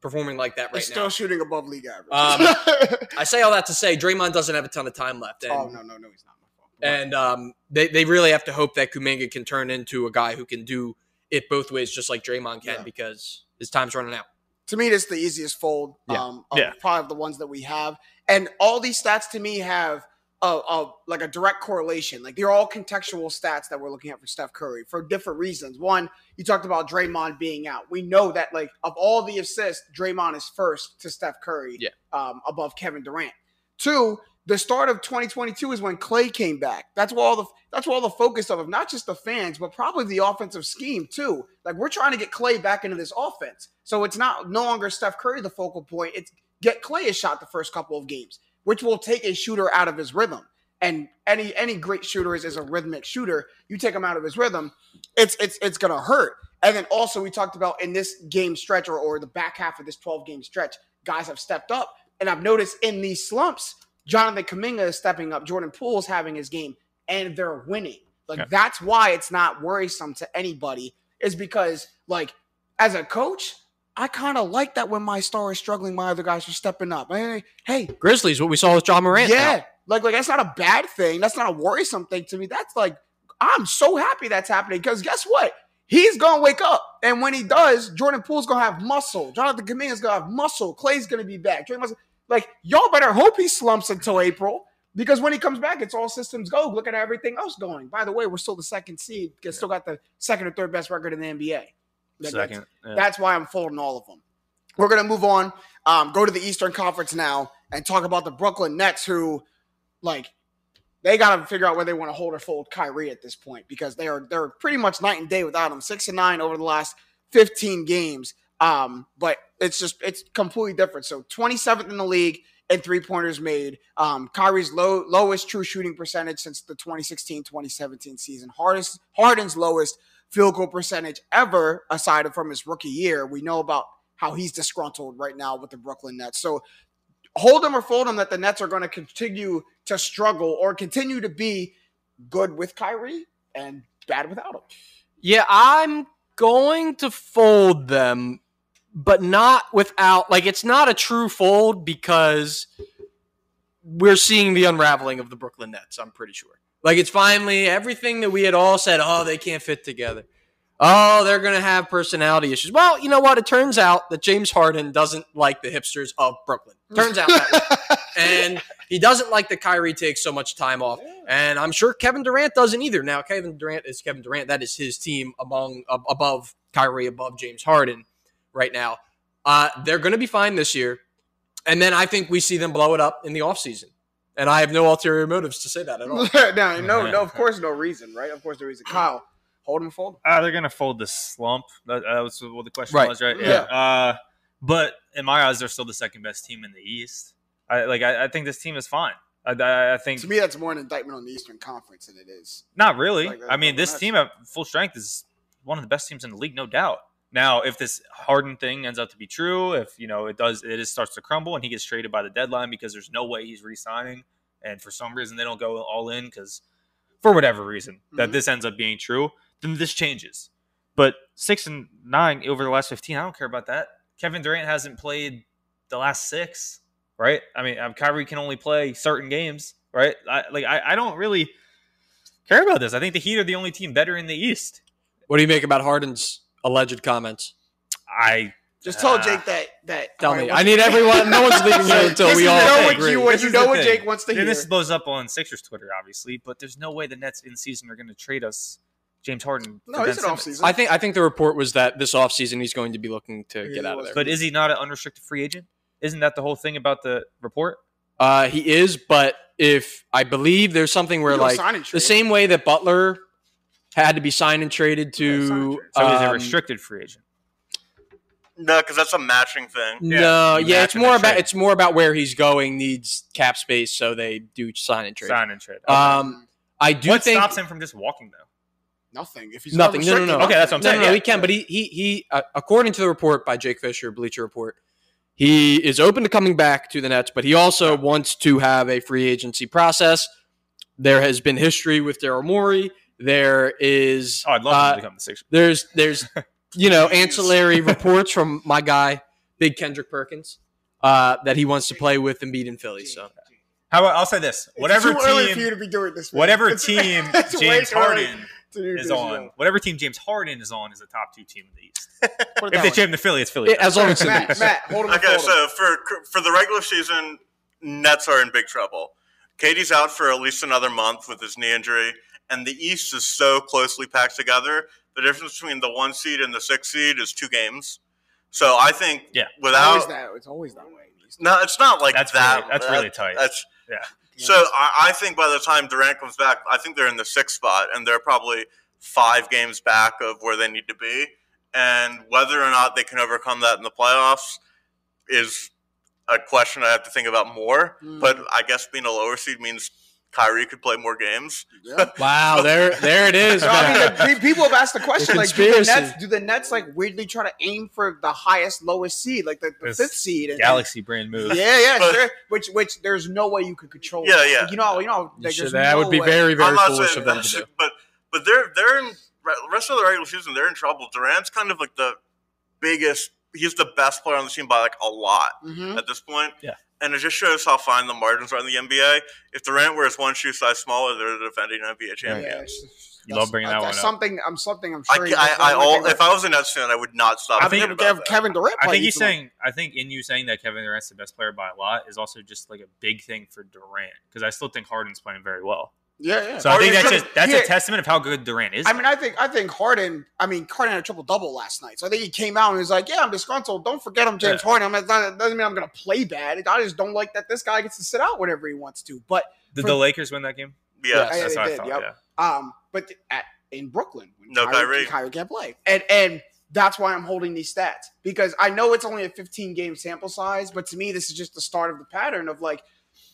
performing like that right He's now. still shooting above league average. Um, I say all that to say Draymond doesn't have a ton of time left. Oh no, no, no, he's not. My fault. and um, they, they really have to hope that Kuminga can turn into a guy who can do it both ways, just like Draymond can, Yeah. because his time's running out. to me, this is the easiest fold. Yeah. Um, of Yeah. probably of the ones that we have, and all these stats to me have a, a like a direct correlation. Like they're all contextual stats that we're looking at for Steph Curry for different reasons. One, you talked about Draymond being out. We know that like of all the assists, Draymond is first to Steph Curry, Yeah. um, above Kevin Durant. Two, the start of 2022 is when Clay came back. That's where all the that's all the focus of, of not just the fans, but probably the offensive scheme too. Like we're trying to get Clay back into this offense, so it's not no longer Steph Curry the focal point. It's get Clay a shot the first couple of games, which will take a shooter out of his rhythm. And any any great shooter is, is a rhythmic shooter. You take him out of his rhythm, it's it's it's gonna hurt. And then also we talked about in this game stretch or, or the back half of this 12 game stretch, guys have stepped up. And I've noticed in these slumps, Jonathan Kuminga is stepping up, Jordan Poole's having his game, and they're winning. Like Yeah. that's why it's not worrisome to anybody, is because like as a coach, I kind of like that when my star is struggling, my other guys are stepping up. Hey, hey, Grizzlies, what we saw with Ja Morant. yeah, now. like like that's not a bad thing. That's not a worrisome thing to me. That's like I'm so happy that's happening because guess what? He's gonna wake up, and when he does, Jordan Poole's gonna have muscle. Jonathan Kuminga's gonna have muscle. Clay's gonna be back. Trey Muscle- Like y'all better hope he slumps until April because when he comes back, it's all systems go. Look at everything else going. By the way, we're still the second seed. Because Still got the second or third best record in the NBA. Like, that's- Second. Yeah. that's why I'm folding all of them. We're gonna move on. Um, go to the Eastern Conference now and talk about the Brooklyn Nets, who, like, they gotta figure out where they want to hold or fold Kyrie at this point because they are they're pretty much night and day without him. Six and nine over the last 15 games. Um, but it's just it's completely different. So 27th in the league in three pointers made. Um, Kyrie's low lowest true shooting percentage since the 2016-2017 season. Hardest Harden's lowest field goal percentage ever, aside from his rookie year. We know about how he's disgruntled right now with the Brooklyn Nets. So hold him or fold him that the Nets are going to continue to struggle or continue to be good with Kyrie and bad without him. Yeah, I'm going to fold them, but not without like it's not a true fold because we're seeing the unraveling of the Brooklyn Nets, I'm pretty sure. Like it's finally everything that we had all said, oh, they can't fit together. Oh, they're going to have personality issues. Well, you know what? It turns out that James Harden doesn't like the hipsters of Brooklyn. Turns out that. And he doesn't like that Kyrie takes so much time off. And I'm sure Kevin Durant doesn't either. Now, Kevin Durant is Kevin Durant. That is his team among ab- above Kyrie, above James Harden right now. Uh, they're going to be fine this year. And then I think we see them blow it up in the offseason. And I have no ulterior motives to say that at all. no, no, no, of course, no reason, right? Of course, no reason. Kyle, hold him or fold him. Uh, they're gonna fold the slump. That, that was what the question Right. was, right? Yeah. Uh, but in my eyes, they're still the second best team in the East. I like. I, I think this team is fine. I, I, I think To me, that's more an indictment on the Eastern Conference than it is. not really. Like, I mean, this Nets. team at full strength is one of the best teams in the league, no doubt. Now, if this Harden thing ends up to be true, if you know it does, it just starts to crumble, and he gets traded by the deadline because there's no way he's re-signing, and for some reason they don't go all in because for whatever reason that Mhm. this ends up being true, then this changes. But six and nine over the last fifteen, I don't care about that. Kevin Durant hasn't played the last six, right? I mean, um, Kyrie can only play certain games, right? I, like I, I don't really care about this. I think the Heat are the only team better in the East. What do you make about Harden's alleged comments? I Just tell Ah. Jake that. that Tell all right, me. I need everyone. No one's leaving here until we all know what agree. you, what This you know what thing. Jake wants to and hear. this blows up on Sixers Twitter, obviously, but there's no way the Nets in season are going to trade us James Harden. No, he's an Simmons. offseason. I think I think the report was that this offseason he's going to be looking to Yeah, get out of was. there. But is he not an unrestricted free agent? Isn't that the whole thing about the report? Uh, he is, but if I believe there's something where like the same way that Butler had to be signed and traded Yeah, and to trade. So he's a um, restricted free agent. No, because that's a matching thing. Yeah, no, you yeah, it's more about trade. it's more about where he's going needs cap space, so they do sign and trade. Sign and trade. Um, I do what think stops him from just walking though? Nothing. If he's Nothing. No, no, unrestricted, no. Okay, that's what I'm no, saying, no, no, yeah. he can, but he he he. Uh, according to the report by Jake Fisher, Bleacher Report, he is open to coming back to the Nets, but he also wants to have a free agency process. There has been history with Daryl Morey. There is Oh, I'd love uh, him to become the Sixers. there's there's you know ancillary reports from my guy Big Kendrick Perkins uh, that he wants to play with Embiid in Philly. So How about I'll say this: It's whatever too early for you team, to be doing this. man. whatever It's- team it's James Harden is on, yeah. whatever team James Harden is on, is the top two team in the East. If they way. trade him Philly, it's Philly. as long as Matt, Matt, hold him. Okay, hold him. so for for the regular season, Nets are in big trouble. KD's out for at least another month with his knee injury, and the East is so closely packed together. The difference between the one seed and the six seed is two games. So I think Yeah. It's always without that. It's always that way. no, it's not like That's that. really- that's That- really tight. That's Yeah. So I, I think by the time Durant comes back, I think they're in the sixth spot, and they're probably five games back of where they need to be. And whether or not they can overcome that in the playoffs is a question I have to think about more. Mm. But I guess being a lower seed means Kyrie could play more games. Yeah. wow, there there it is. No, I mean, the, people have asked the question The like, do the. Nets, do the Nets like weirdly try to aim for the highest, lowest seed, like the, the fifth seed? And, Galaxy brand move. Yeah, yeah, But- sure. Which, which, there's no way you could control. Yeah, that. yeah. Like, you know, you know, You like, should- that no would be way. very very I'm not foolish saying of them to do. but but they're they're in rest of the regular season. They're in trouble. Durant's kind of like the biggest. He's the best player on the team by like a lot. Mhm. at this point. Yeah. And it just shows how fine the margins are in the NBA. If Durant wears one shoe size smaller, they're the defending NBA Yeah, champions. it's- You love bringing that that's one up. Something, I'm something. I'm I, sure. he I, does I, all, if I was a Nets fan, I would not stop I think about Kev- that. Kevin Durant. I think he's each of them. saying. I think in you saying that Kevin Durant's the best player by a lot is also just like a big thing for Durant because I still think Harden's playing very well. Yeah, yeah. So I think that's just that's yeah. a testament of how good Durant is. I mean, I think I think Harden. I mean, Harden had a triple double last night, so I think he came out and was like, "Yeah, I'm disgruntled. Don't forget I'm James Yeah. Harden. I'm, not, it doesn't mean I'm going to play bad. I just don't like that this guy gets to sit out whenever he wants to." But Did for- the Lakers win that game? Yeah. Yeah, that's they what I did, thought. yep. Yeah. um, but at in Brooklyn, when No Kyrie. Kyrie can't play, and and that's why I'm holding these stats because I know it's only a 15 game sample size, but to me, this is just the start of the pattern of like,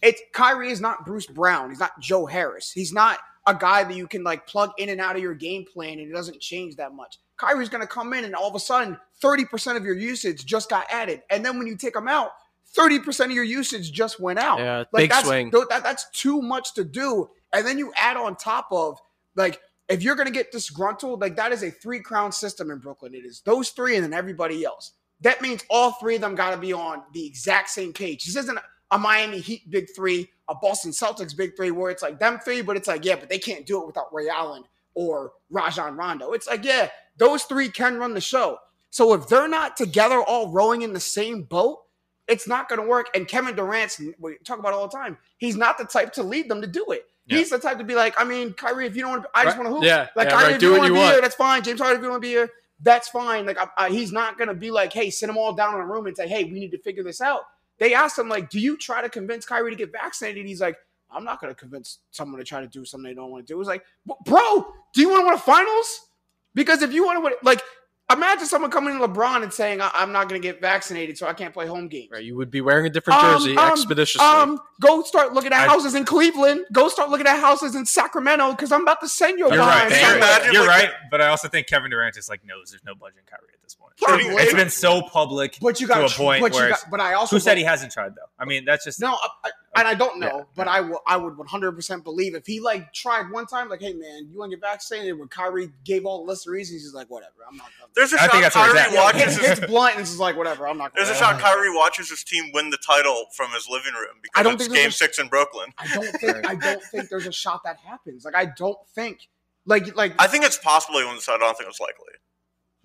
it's Kyrie is not Bruce Brown. He's not Joe Harris. He's not a guy that you can like plug in and out of your game plan and it doesn't change that much. Kyrie's going to come in and all of a sudden 30% of your usage just got added. And then when you take him out, 30% of your usage just went out. Yeah, Like big that's, swing. th- that- that's too much to do. And then you add on top of like if you're gonna get disgruntled, like that is a three crown system in Brooklyn. It is those three and then everybody else. That means all three of them got to be on the exact same page. This isn't a Miami Heat big three, a Boston Celtics big three, where it's like them three, but it's like yeah, but they can't do it without Ray Allen or Rajon Rondo. It's like yeah, those three can run the show. So if they're not together, all rowing in the same boat, it's not going to work. And Kevin Durant's, we talk about all the time, he's not the type to lead them to do it. Yeah. He's the type to be like, I mean, Kyrie, if you don't want to, I just Right. want to hoop. Yeah, Like, yeah, Kyrie, right. if Do you want to be want. here, that's fine. James Harden, if you want to be here, that's fine. Like, I, I, he's not going to be like, hey, sit them all down in a room and say, hey, we need to figure this out. They asked him, like, do you try to convince Kyrie to get vaccinated? And He's like, I'm not going to convince someone to try to do something they don't want to do. It's like, bro, do you want to win a finals? Because if you want to win, like, imagine someone coming to LeBron and saying, I- I'm not going to get vaccinated, so I can't play home games. Right, you would be wearing a different Um, jersey um, expeditiously. Um, go start looking at I- houses in Cleveland. Go start looking at houses in Sacramento because I'm about to send your You're guys. right. You You're, imagine, you're right. But I also think Kevin Durant just like knows there's no budget in Kyrie at this point. Probably. It's been so public But you got to got a point but where got, but I also who said he hasn't tried though? I mean, that's just no, I, I, and I don't know, Yeah, but yeah. I will. I would 100 percent believe if he like tried one time, like, hey man, you want to get vaccinated? When Kyrie gave all the list of reasons, he's like, whatever, I'm not. I'm There's a I shot that's where he's Kyrie watches hits, his, hits blunt and it's like whatever. I'm not. there's a shot Kyrie watches his team win the title from his living room because I don't it's game a- six in Brooklyn. I don't think. I don't think there's a shot that happens. Like I don't think. Like like I think it's possible he wins the title. I don't think it's likely.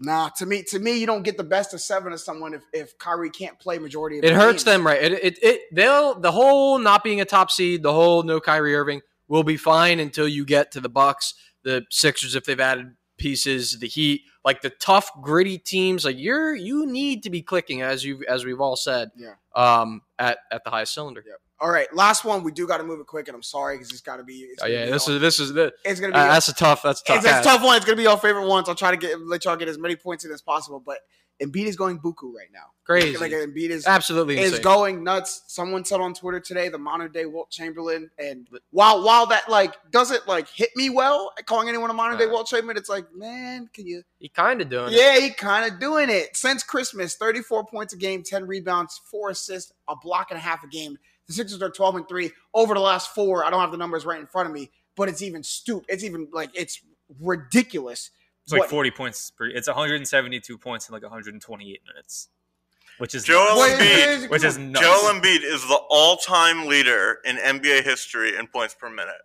Nah. To me, to me, you don't get the best of seven of someone if if Kyrie can't play majority of. it the hurts games. them, right? It, it, it, they'll the whole not being a top seed, the whole no Kyrie Irving will be fine until you get to the Bucks, the Sixers if they've added pieces, the Heat, like the tough, gritty teams. Like you're, you need to be clicking as you as we've all said, Yeah. um, at at the highest cylinder. All right, last one. We do got to move it quick, and I'm sorry because it's got to be. Oh yeah, be this all- is this is the It's gonna be. uh, that's a tough that's a tough. it's, it's a tough one. It's gonna be our favorite ones. I'll try to get let y'all get as many points in as possible. But Embiid is going buku right now. Crazy. Like Embiid is Absolutely is insane. going nuts. Someone said on Twitter today, the modern day Wilt Chamberlain, and while while that like doesn't like hit me well, calling anyone a modern day Uh. Wilt Chamberlain, it's like, man, can you? he kind of doing it. Yeah, he kind of doing it since Christmas. Thirty four points a game, ten rebounds, four assists, a block and a half a game. The Sixers are twelve and three over the last four. I don't have the numbers right in front of me, but it's even stoop. It's even like it's ridiculous. It's like What- 40 points per. It's 172 points in like 128 minutes, which is Joel nuts. What Embiid- is- which is come nuts. Joel Embiid is the all-time leader in NBA history in points per minute.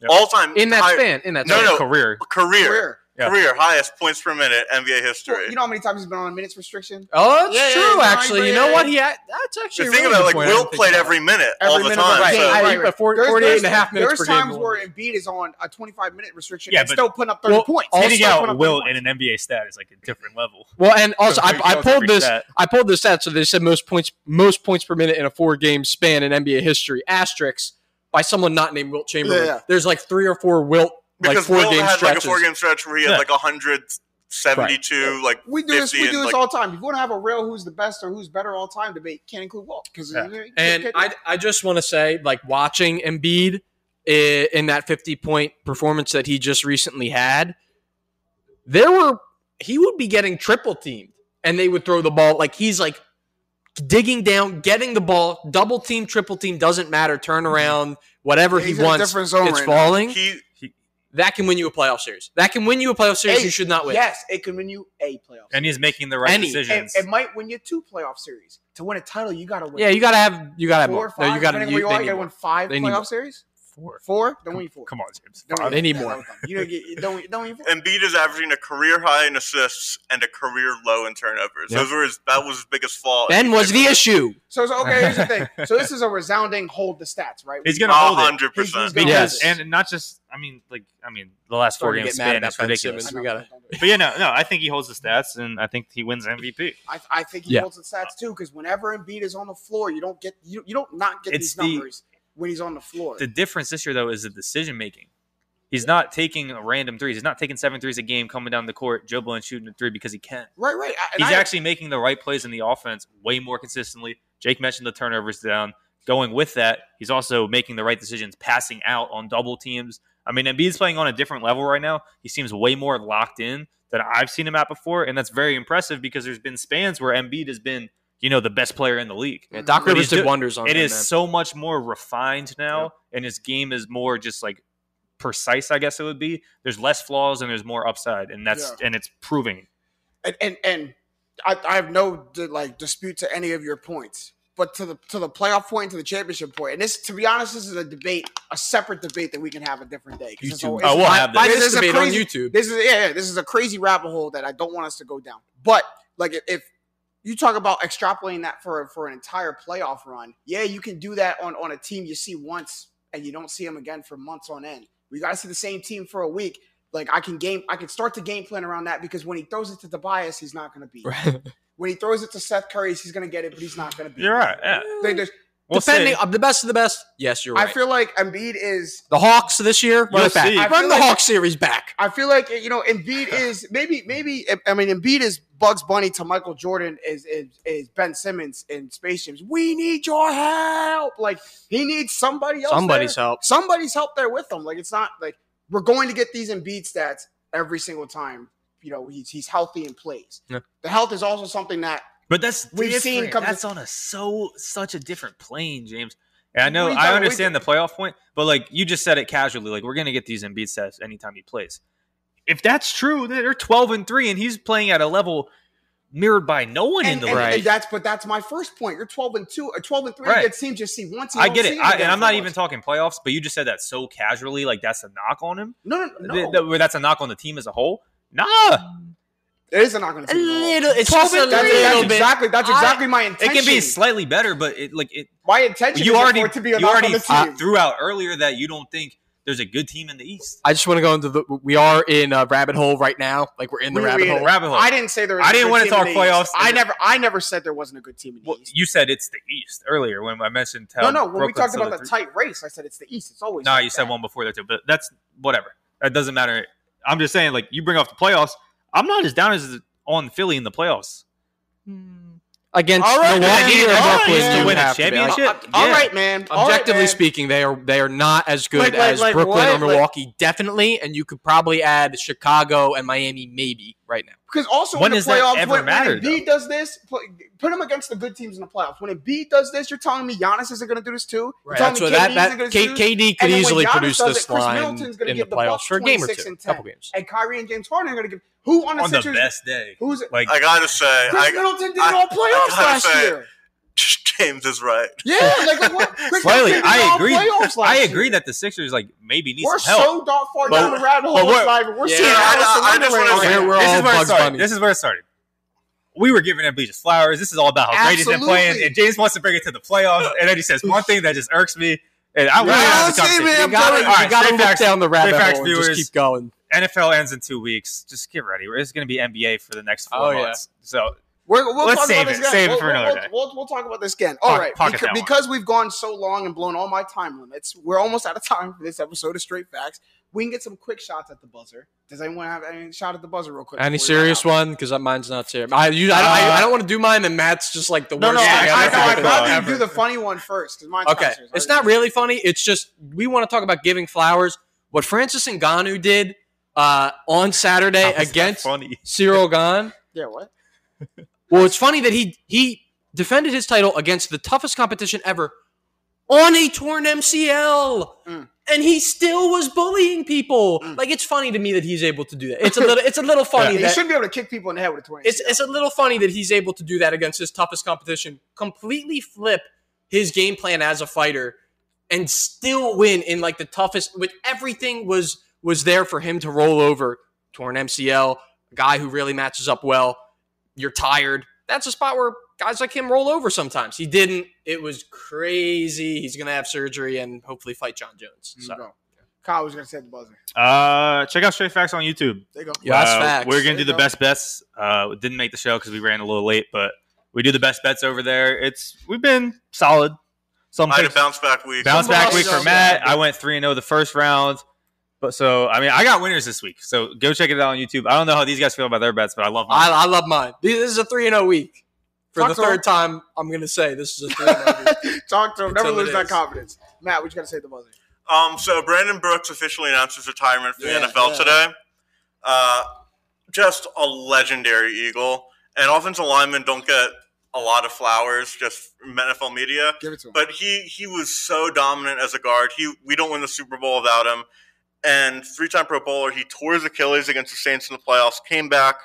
Yep. All-time In that high- span. In that No, span. no. career. career, Career. Yeah. career highest points per minute NBA history. Well, you know how many times he's been on minutes restriction? Oh, that's Yeah, yeah, true. yeah, actually, yeah, you know what? He had, that's actually the thing really about like point. Wilt played every minute Every all the minute the time. game. so- Right, I, right. 40, There's, 48 there's, and a half minutes there's per times game. where Embiid is on a 25 minute restriction Yeah, and but- still putting up 30 Well, points. also- Hitting out up 30 Wilt points. in an NBA stat is like a different level. Well, and also I, I pulled this. stat. I pulled this stat. So they said most points, most points per minute in a four game span in NBA history. Asterisks by someone not named Wilt Chamberlain. Yeah, yeah. There's like three or four Wilt like because four Wilt game had stretches. like a four game stretch where he had Yeah. like 172, like We do this. We do this like- all the time. If you want to have a real who's the best or who's better all time debate, can't include Walt because Yeah. And I, I just want to say, like watching Embiid i- in that 50 point performance that he just recently had, there were he would be getting triple teamed, and they would throw the ball like he's like digging down, getting the ball, double team, triple team doesn't matter, turn around, whatever He's he wants, it's right now. falling. he that can win you a playoff series. That can win you a playoff series. Hey, you should not win. Yes, it can win you a playoff. And he's making the right Any. Decisions. it might win you two playoff series. To win a title, you got to win. Yeah, you gotta have you gotta have four, more. five. No, you gotta depending you, where you are, you gotta win five They need playoff more. series. Four. Four. Don't win you four. Come on, James. Don't Five. win They need yeah, more. that was dumb. You don't get. Don't don't win four. Embiid is averaging a career high in assists and a career low in turnovers. Yep. Those were his, that was his biggest fault. Ben was the issue. So, so okay. Here's the thing. So this is a resounding hold the stats, right? He's gonna hold it. hundred He's- he's percent. gonna- Because Yes. and not just I mean like I mean the last four games get mad span is ridiculous. We gotta- don't do it. But yeah, no, no, I think he holds the stats and I think he wins MVP. I, I think he Yeah. holds the stats too because whenever Embiid is on the floor, you don't get you, you don't not get It's these the- numbers when he's on the floor. The difference this year though is the decision making. He's not taking random threes. He's not taking seven threes a game, coming down the court, dribbling, shooting a three because he can. right, right. I- He's I- actually making the right plays in the offense way more consistently. Jake mentioned the turnovers down. Going with that, he's also making the right decisions, passing out on double teams. I mean, Embiid's playing on a different level right now. He seems way more locked in than I've seen him at before, and that's very impressive because there's been spans where Embiid has been, you know, the best player in the league. Yeah, Doc Rivers did wonders on It him, is man. so much more refined now, Yeah. and his game is more just like precise. I guess it would be. There's less flaws and there's more upside, and that's and it's proving. and and, and I, I have no like dispute to any of your points, but to the to the playoff point, to the championship point, and this, to be honest, this is a debate, a separate debate that we can have a different day. 'cause it's YouTube. a- Oh, we'll it's- have Find this. this this is a on crazy- YouTube. This is yeah, yeah, this is a crazy rabbit hole that I don't want us to go down. But like if, if you talk about extrapolating that for for an entire playoff run, yeah, you can do that on on a team you see once and you don't see them again for months on end. We got to see the same team for a week. Like I can game, I can start the game plan around that because when he throws it to Tobias, he's not going to be. When he throws it to Seth Curry, he's going to get it, but he's not going to be. You're right. Yeah. They just- We'll Depending see. on the best of the best, yes, you're right. I feel like Embiid is the Hawks this year, run You'll it back. see. I Run feel the like- Hawks series back. I feel like you know Embiid is maybe maybe I mean Embiid is Bugs Bunny to Michael Jordan is is, is Ben Simmons in Space Jams. We need your help. Like he needs somebody else. Somebody's there. help. Somebody's help there with him. Like it's not like we're going to get these Embiid stats every single time. You know he's he's healthy and plays. Yeah. The health is also something that But that's We've different. seen come to- that's on a so such a different plane, James. And I know I understand the playoff point, but like you just said it casually, like we're gonna get these Embiid stats anytime he plays. If that's true, then they're twelve and three, and he's playing at a level mirrored by no one and, in the and- league. and that's but that's my first point. You're 12 and two, or 12 and three Right. against teams just see once. You I get it, I, and I'm not once. even talking playoffs, but you just said that so casually, like that's a knock on him. No, no, no. Th- th- where that's a knock on the team as a whole. Nah, it is a knock on the A little, it's 12 just a and That's, three. that's little bit. exactly that's I- exactly my intention. it can be slightly better, but it like it. my intention. You is already for it to be a you already on threw out earlier that you don't think there's a good team in the East. I just want to go into the. We are in a rabbit hole right now. Like we're in the We- rabbit we- hole. Rabbit hole. I didn't say there. Was I a didn't good wanna talk playoffs. I never, I never said there wasn't a good team in the Well, East. you said it's the East earlier when I mentioned. No, no. When we talked about the three- tight race, I said it's the East. It's always. No, like you said one before that too, but that's whatever. That doesn't matter. I'm just saying, like you bring off the playoffs. I'm not as down as on Philly in the playoffs. Hmm. against All right, Milwaukee man. or All right, Brooklyn, man. you To win a have to be. Like, championship? All Yeah. right, man. All right, Objectively man. speaking, they are they are not as good Like- like- as like Brooklyn what? or Like- Milwaukee, definitely. And you could probably add Chicago and Miami, maybe right now. Because also When in the has that playoffs, ever when, mattered, when Embiid does this, put, put him against the good teams in the playoffs. When Embiid does this, you're telling me Giannis isn't going to do this too? You're telling That's me what that, KD that isn't gonna K, do this? KD could And when easily Giannis produce does this it, Chris line Middleton's gonna in give the the playoffs Bucks for a game or 26 two, and 10. couple games. And Kyrie and James Harden are going to give who on the on the Sixers? best day. Who's it? Like I gotta say, Chris I, Middleton did I- it all playoffs gotta last say- year. James is right. Yeah, like, like what? Chris slightly, Middleton did it I all agree. playoffs last I agree year. that the Sixers like maybe need We're some help. so dark far But- down the rabbit hole. we're- It's not We're Yeah, seeing I- Alice I- in I just wanna say- We're this all is where it Bugs started. Bunny. This is where it started. We were giving Embiid just flowers. This is all about how great he's been playing, and James wants to bring it to the playoffs, and then he says one thing that just irks me. And I want to Yeah, have the see, conversation. man, You gotta, you gotta straight look down the rabbit hole and just keep going. NFL ends in two weeks. Just get ready. It's going to be NBA for the next four Oh, yeah. months. So We're, we'll Let's talk save about this it. again. Save it we'll, for we'll- another we'll, day. We'll, we'll talk about this again. All Pocket- right, pocket because, because we've gone so long and blown all my time limits, we're almost out of time for this episode of Straight Facts. We can get some quick shots at the buzzer. Does anyone have any shot at the buzzer real quick? Any before we run serious one? Because mine's not serious. I, you, I, don't- I, I don't want to do mine, and Matt's just like the No, worst. no, thing I, I, ever. know, I'd ever. rather you Ever. do the funny one first because mine's Okay, not serious. it's not really funny. It's just we want to talk about giving flowers. What Francis Ngannou did uh, on Saturday How is against funny. Ciryl Gane. Yeah, what? Well, it's funny that he he defended his title against the toughest competition ever on a torn MCL. Mm. And he still was bullying people. Mm. Like it's funny to me that he's able to do that. It's a little it's a little funny Yeah, you that should be able to kick people in the head with a 20. it's it's a little funny that he's able to do that against his toughest competition, completely flip his game plan as a fighter, and still win in like the toughest. With everything was was there for him to roll over. Torn MCL, a guy who really matches up well. You're tired. That's a spot where guys like him roll over sometimes. He didn't. It was crazy. He's gonna have surgery and hopefully fight Jon Jones. So go. Kyle was going to say the buzzer. Uh, check out Straight Facts on YouTube. There you go. Yeah, that's Uh, facts. We're gonna do the go. best bets. Uh, we didn't make the show because we ran a little late, but we do the best bets over there. It's we've been solid. Some I had a picks- bounce back week. bounce back week for Matt. I went three and zero the first round. But so I mean, I got winners this week. So go check it out on YouTube. I don't know how these guys feel about their bets, but I love mine. I, I love mine. This is a three and zero week. For Talk the to him. third time, I'm gonna say this is a three and zero week. Talk to him. Never lose that confidence. Matt, what you got to say at the buzzer? Um, so Brandon Brooks officially announced his retirement from Yeah, the NFL yeah. today. Uh, just a legendary Eagle. And offensive linemen don't get a lot of flowers just from NFL media. Give it to him. But he he was so dominant as a guard. He we don't win the Super Bowl without him. And three time Pro Bowler, he tore his Achilles against the Saints in the playoffs. Came back.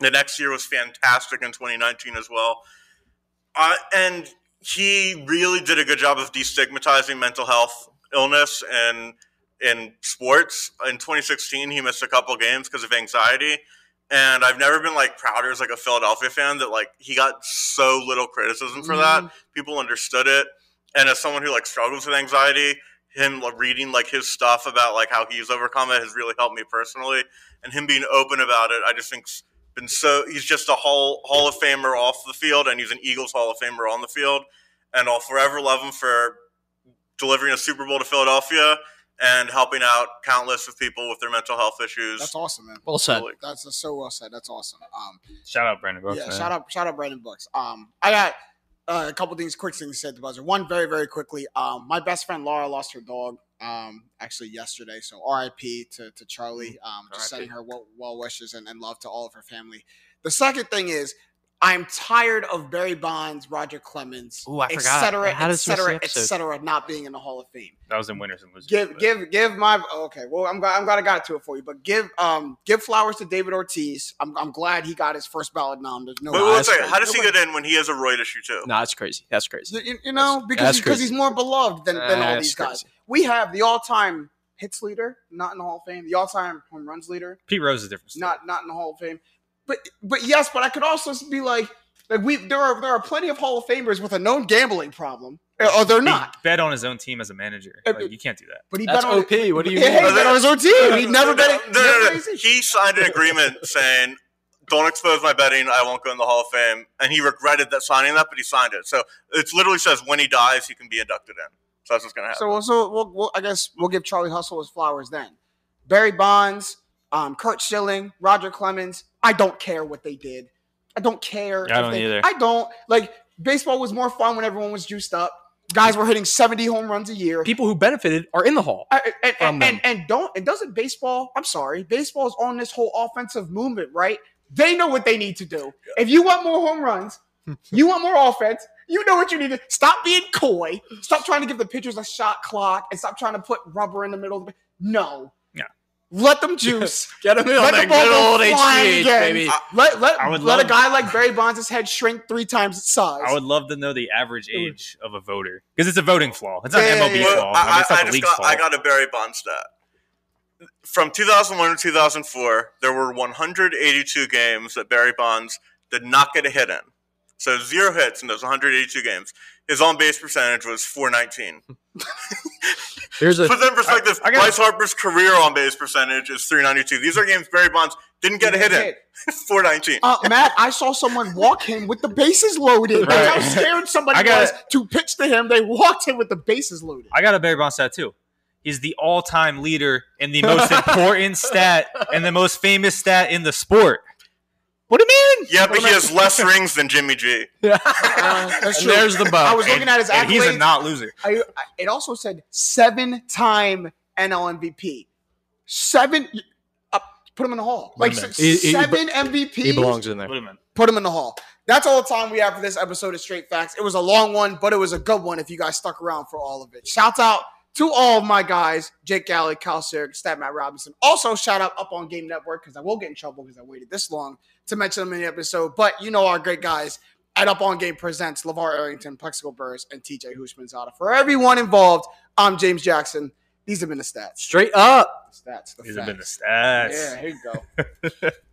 The next year was fantastic in 2019 as well. Uh, and he really did a good job of destigmatizing mental health illness and in sports. In 2016, he missed a couple games because of anxiety. And I've never been like prouder as like a Philadelphia fan that like he got so little criticism for that. People understood it. And as someone who like struggles with anxiety, him like, reading like his stuff about like how he's overcome it has really helped me personally. And him being open about it, I just think's been so. He's just a Hall Hall of Famer off the field, and he's an Eagles Hall of Famer on the field. And I'll forever love him for delivering a Super Bowl to Philadelphia and helping out countless of people with their mental health issues. That's awesome, man. Well said. That's that's so well said. That's awesome. Um, Shout out Brandon Brooks. yeah, man. shout out, shout out, Brandon Brooks. Um, I got uh, a couple things, quick things to say at the buzzer. One, very, very quickly. Um, my best friend Laura lost her dog. Um, actually yesterday. So R.I.P. to to Charlie. Um, just sending her well, well wishes and, and love to all of her family. The second thing is. I'm tired of Barry Bonds, Roger Clemens, Ooh, I et forgot. cetera, How et cetera, et cetera, not being in the Hall of Fame That was in winners and losers. give but- give give my okay well i'm glad i'm glad i got to it for you but give um give flowers to david ortiz i'm, I'm glad he got his first ballot nom there's no But No, wait, that's wait, how does he get in when he has a roid issue too? No, that's crazy. That's crazy. you, you know because that's he, because crazy. he's more beloved than, than all these guys crazy. we have the all-time hits leader not in the hall of fame the all-time home runs leader Pete Rose is different. not not in the hall of fame but but yes but i could also be like like we there are there are plenty of hall of famers with a known gambling problem or they're He not bet on his own team as a manager. Uh, Like, you can't do that. but he That's bet on OP. What do you yeah, mean? he bet on his own team he never no, bet no, no, no, never He signed an agreement saying, "Don't expose my betting. I won't go in the Hall of Fame." And he regretted that signing that, but he signed it. So it literally says when he dies, he can be inducted in. So that's what's going to happen. So, so we'll, we'll, I guess we'll give Charlie Hustle his flowers then. Barry Bonds, um, Curt Schilling, Roger Clemens. I don't care what they did. I don't care. I if don't they- either. I don't like baseball was more fun when everyone was juiced up. Guys were hitting 70 home runs a year. People who benefited are in the hall. I- and, and, and, and don't and doesn't baseball i'm sorry baseball is on this whole offensive movement right they know what they need to do if you want more home runs you want more offense you know what you need to stop being coy stop trying to give the pitchers a shot clock and stop trying to put rubber in the middle of the no Yeah. Let them juice Get them in Let on the that ball good go old flying HGH, again. baby. I- let let, I would let a guy like barry bonds' head shrink three times its size I would love to know the average age of a voter because it's a voting flaw. It's not Yeah, an yeah, MLB yeah. flaw. I mean, I, it's not I the just league's got, fault. I got a Barry Bonds stat. From 2001 to 2004, there were 182 games that Barry Bonds did not get a hit in. So zero hits in those 182 games. His on base percentage was 419. Here's a Put that in perspective, I- I Bryce Harper's career on base percentage is 392. These are games Barry Bonds didn't get a hit in. 419. Uh, Matt, I saw someone walk him with the bases loaded. That's how Right. scared somebody I got was to pitch to him. They walked him with the bases loaded. I got a Barry Bonds stat too. He's the all-time leader in the most important stat and the most famous stat in the sport. Put him in. Yeah, but he has less rings than Jimmy G. Uh, that's true. there's the bug. I was looking at his And he's a not loser. I, I, it also said seven-time NL MVP. Seven. Uh, put him in the hall. Like Put him in. s- He- he- seven MVPs. he belongs in there. Put him in. Put him in the hall. That's all the time we have for this episode of Straight Facts. It was a long one, but it was a good one if you guys stuck around for all of it. Shouts out to all of my guys, Jake Galley, Kyle Serg, Stat Matt Robinson. Also, shout out up on Game Network because I will get in trouble because I waited this long to mention them in the episode. But you know our great guys at Up On Game Presents, LeVar Arrington, Plaxico Burress, and TJ Houshmandzadeh. For everyone involved, I'm James Jackson. These have been the stats. Straight up. Stats. The These have been the stats. Yeah, here you go.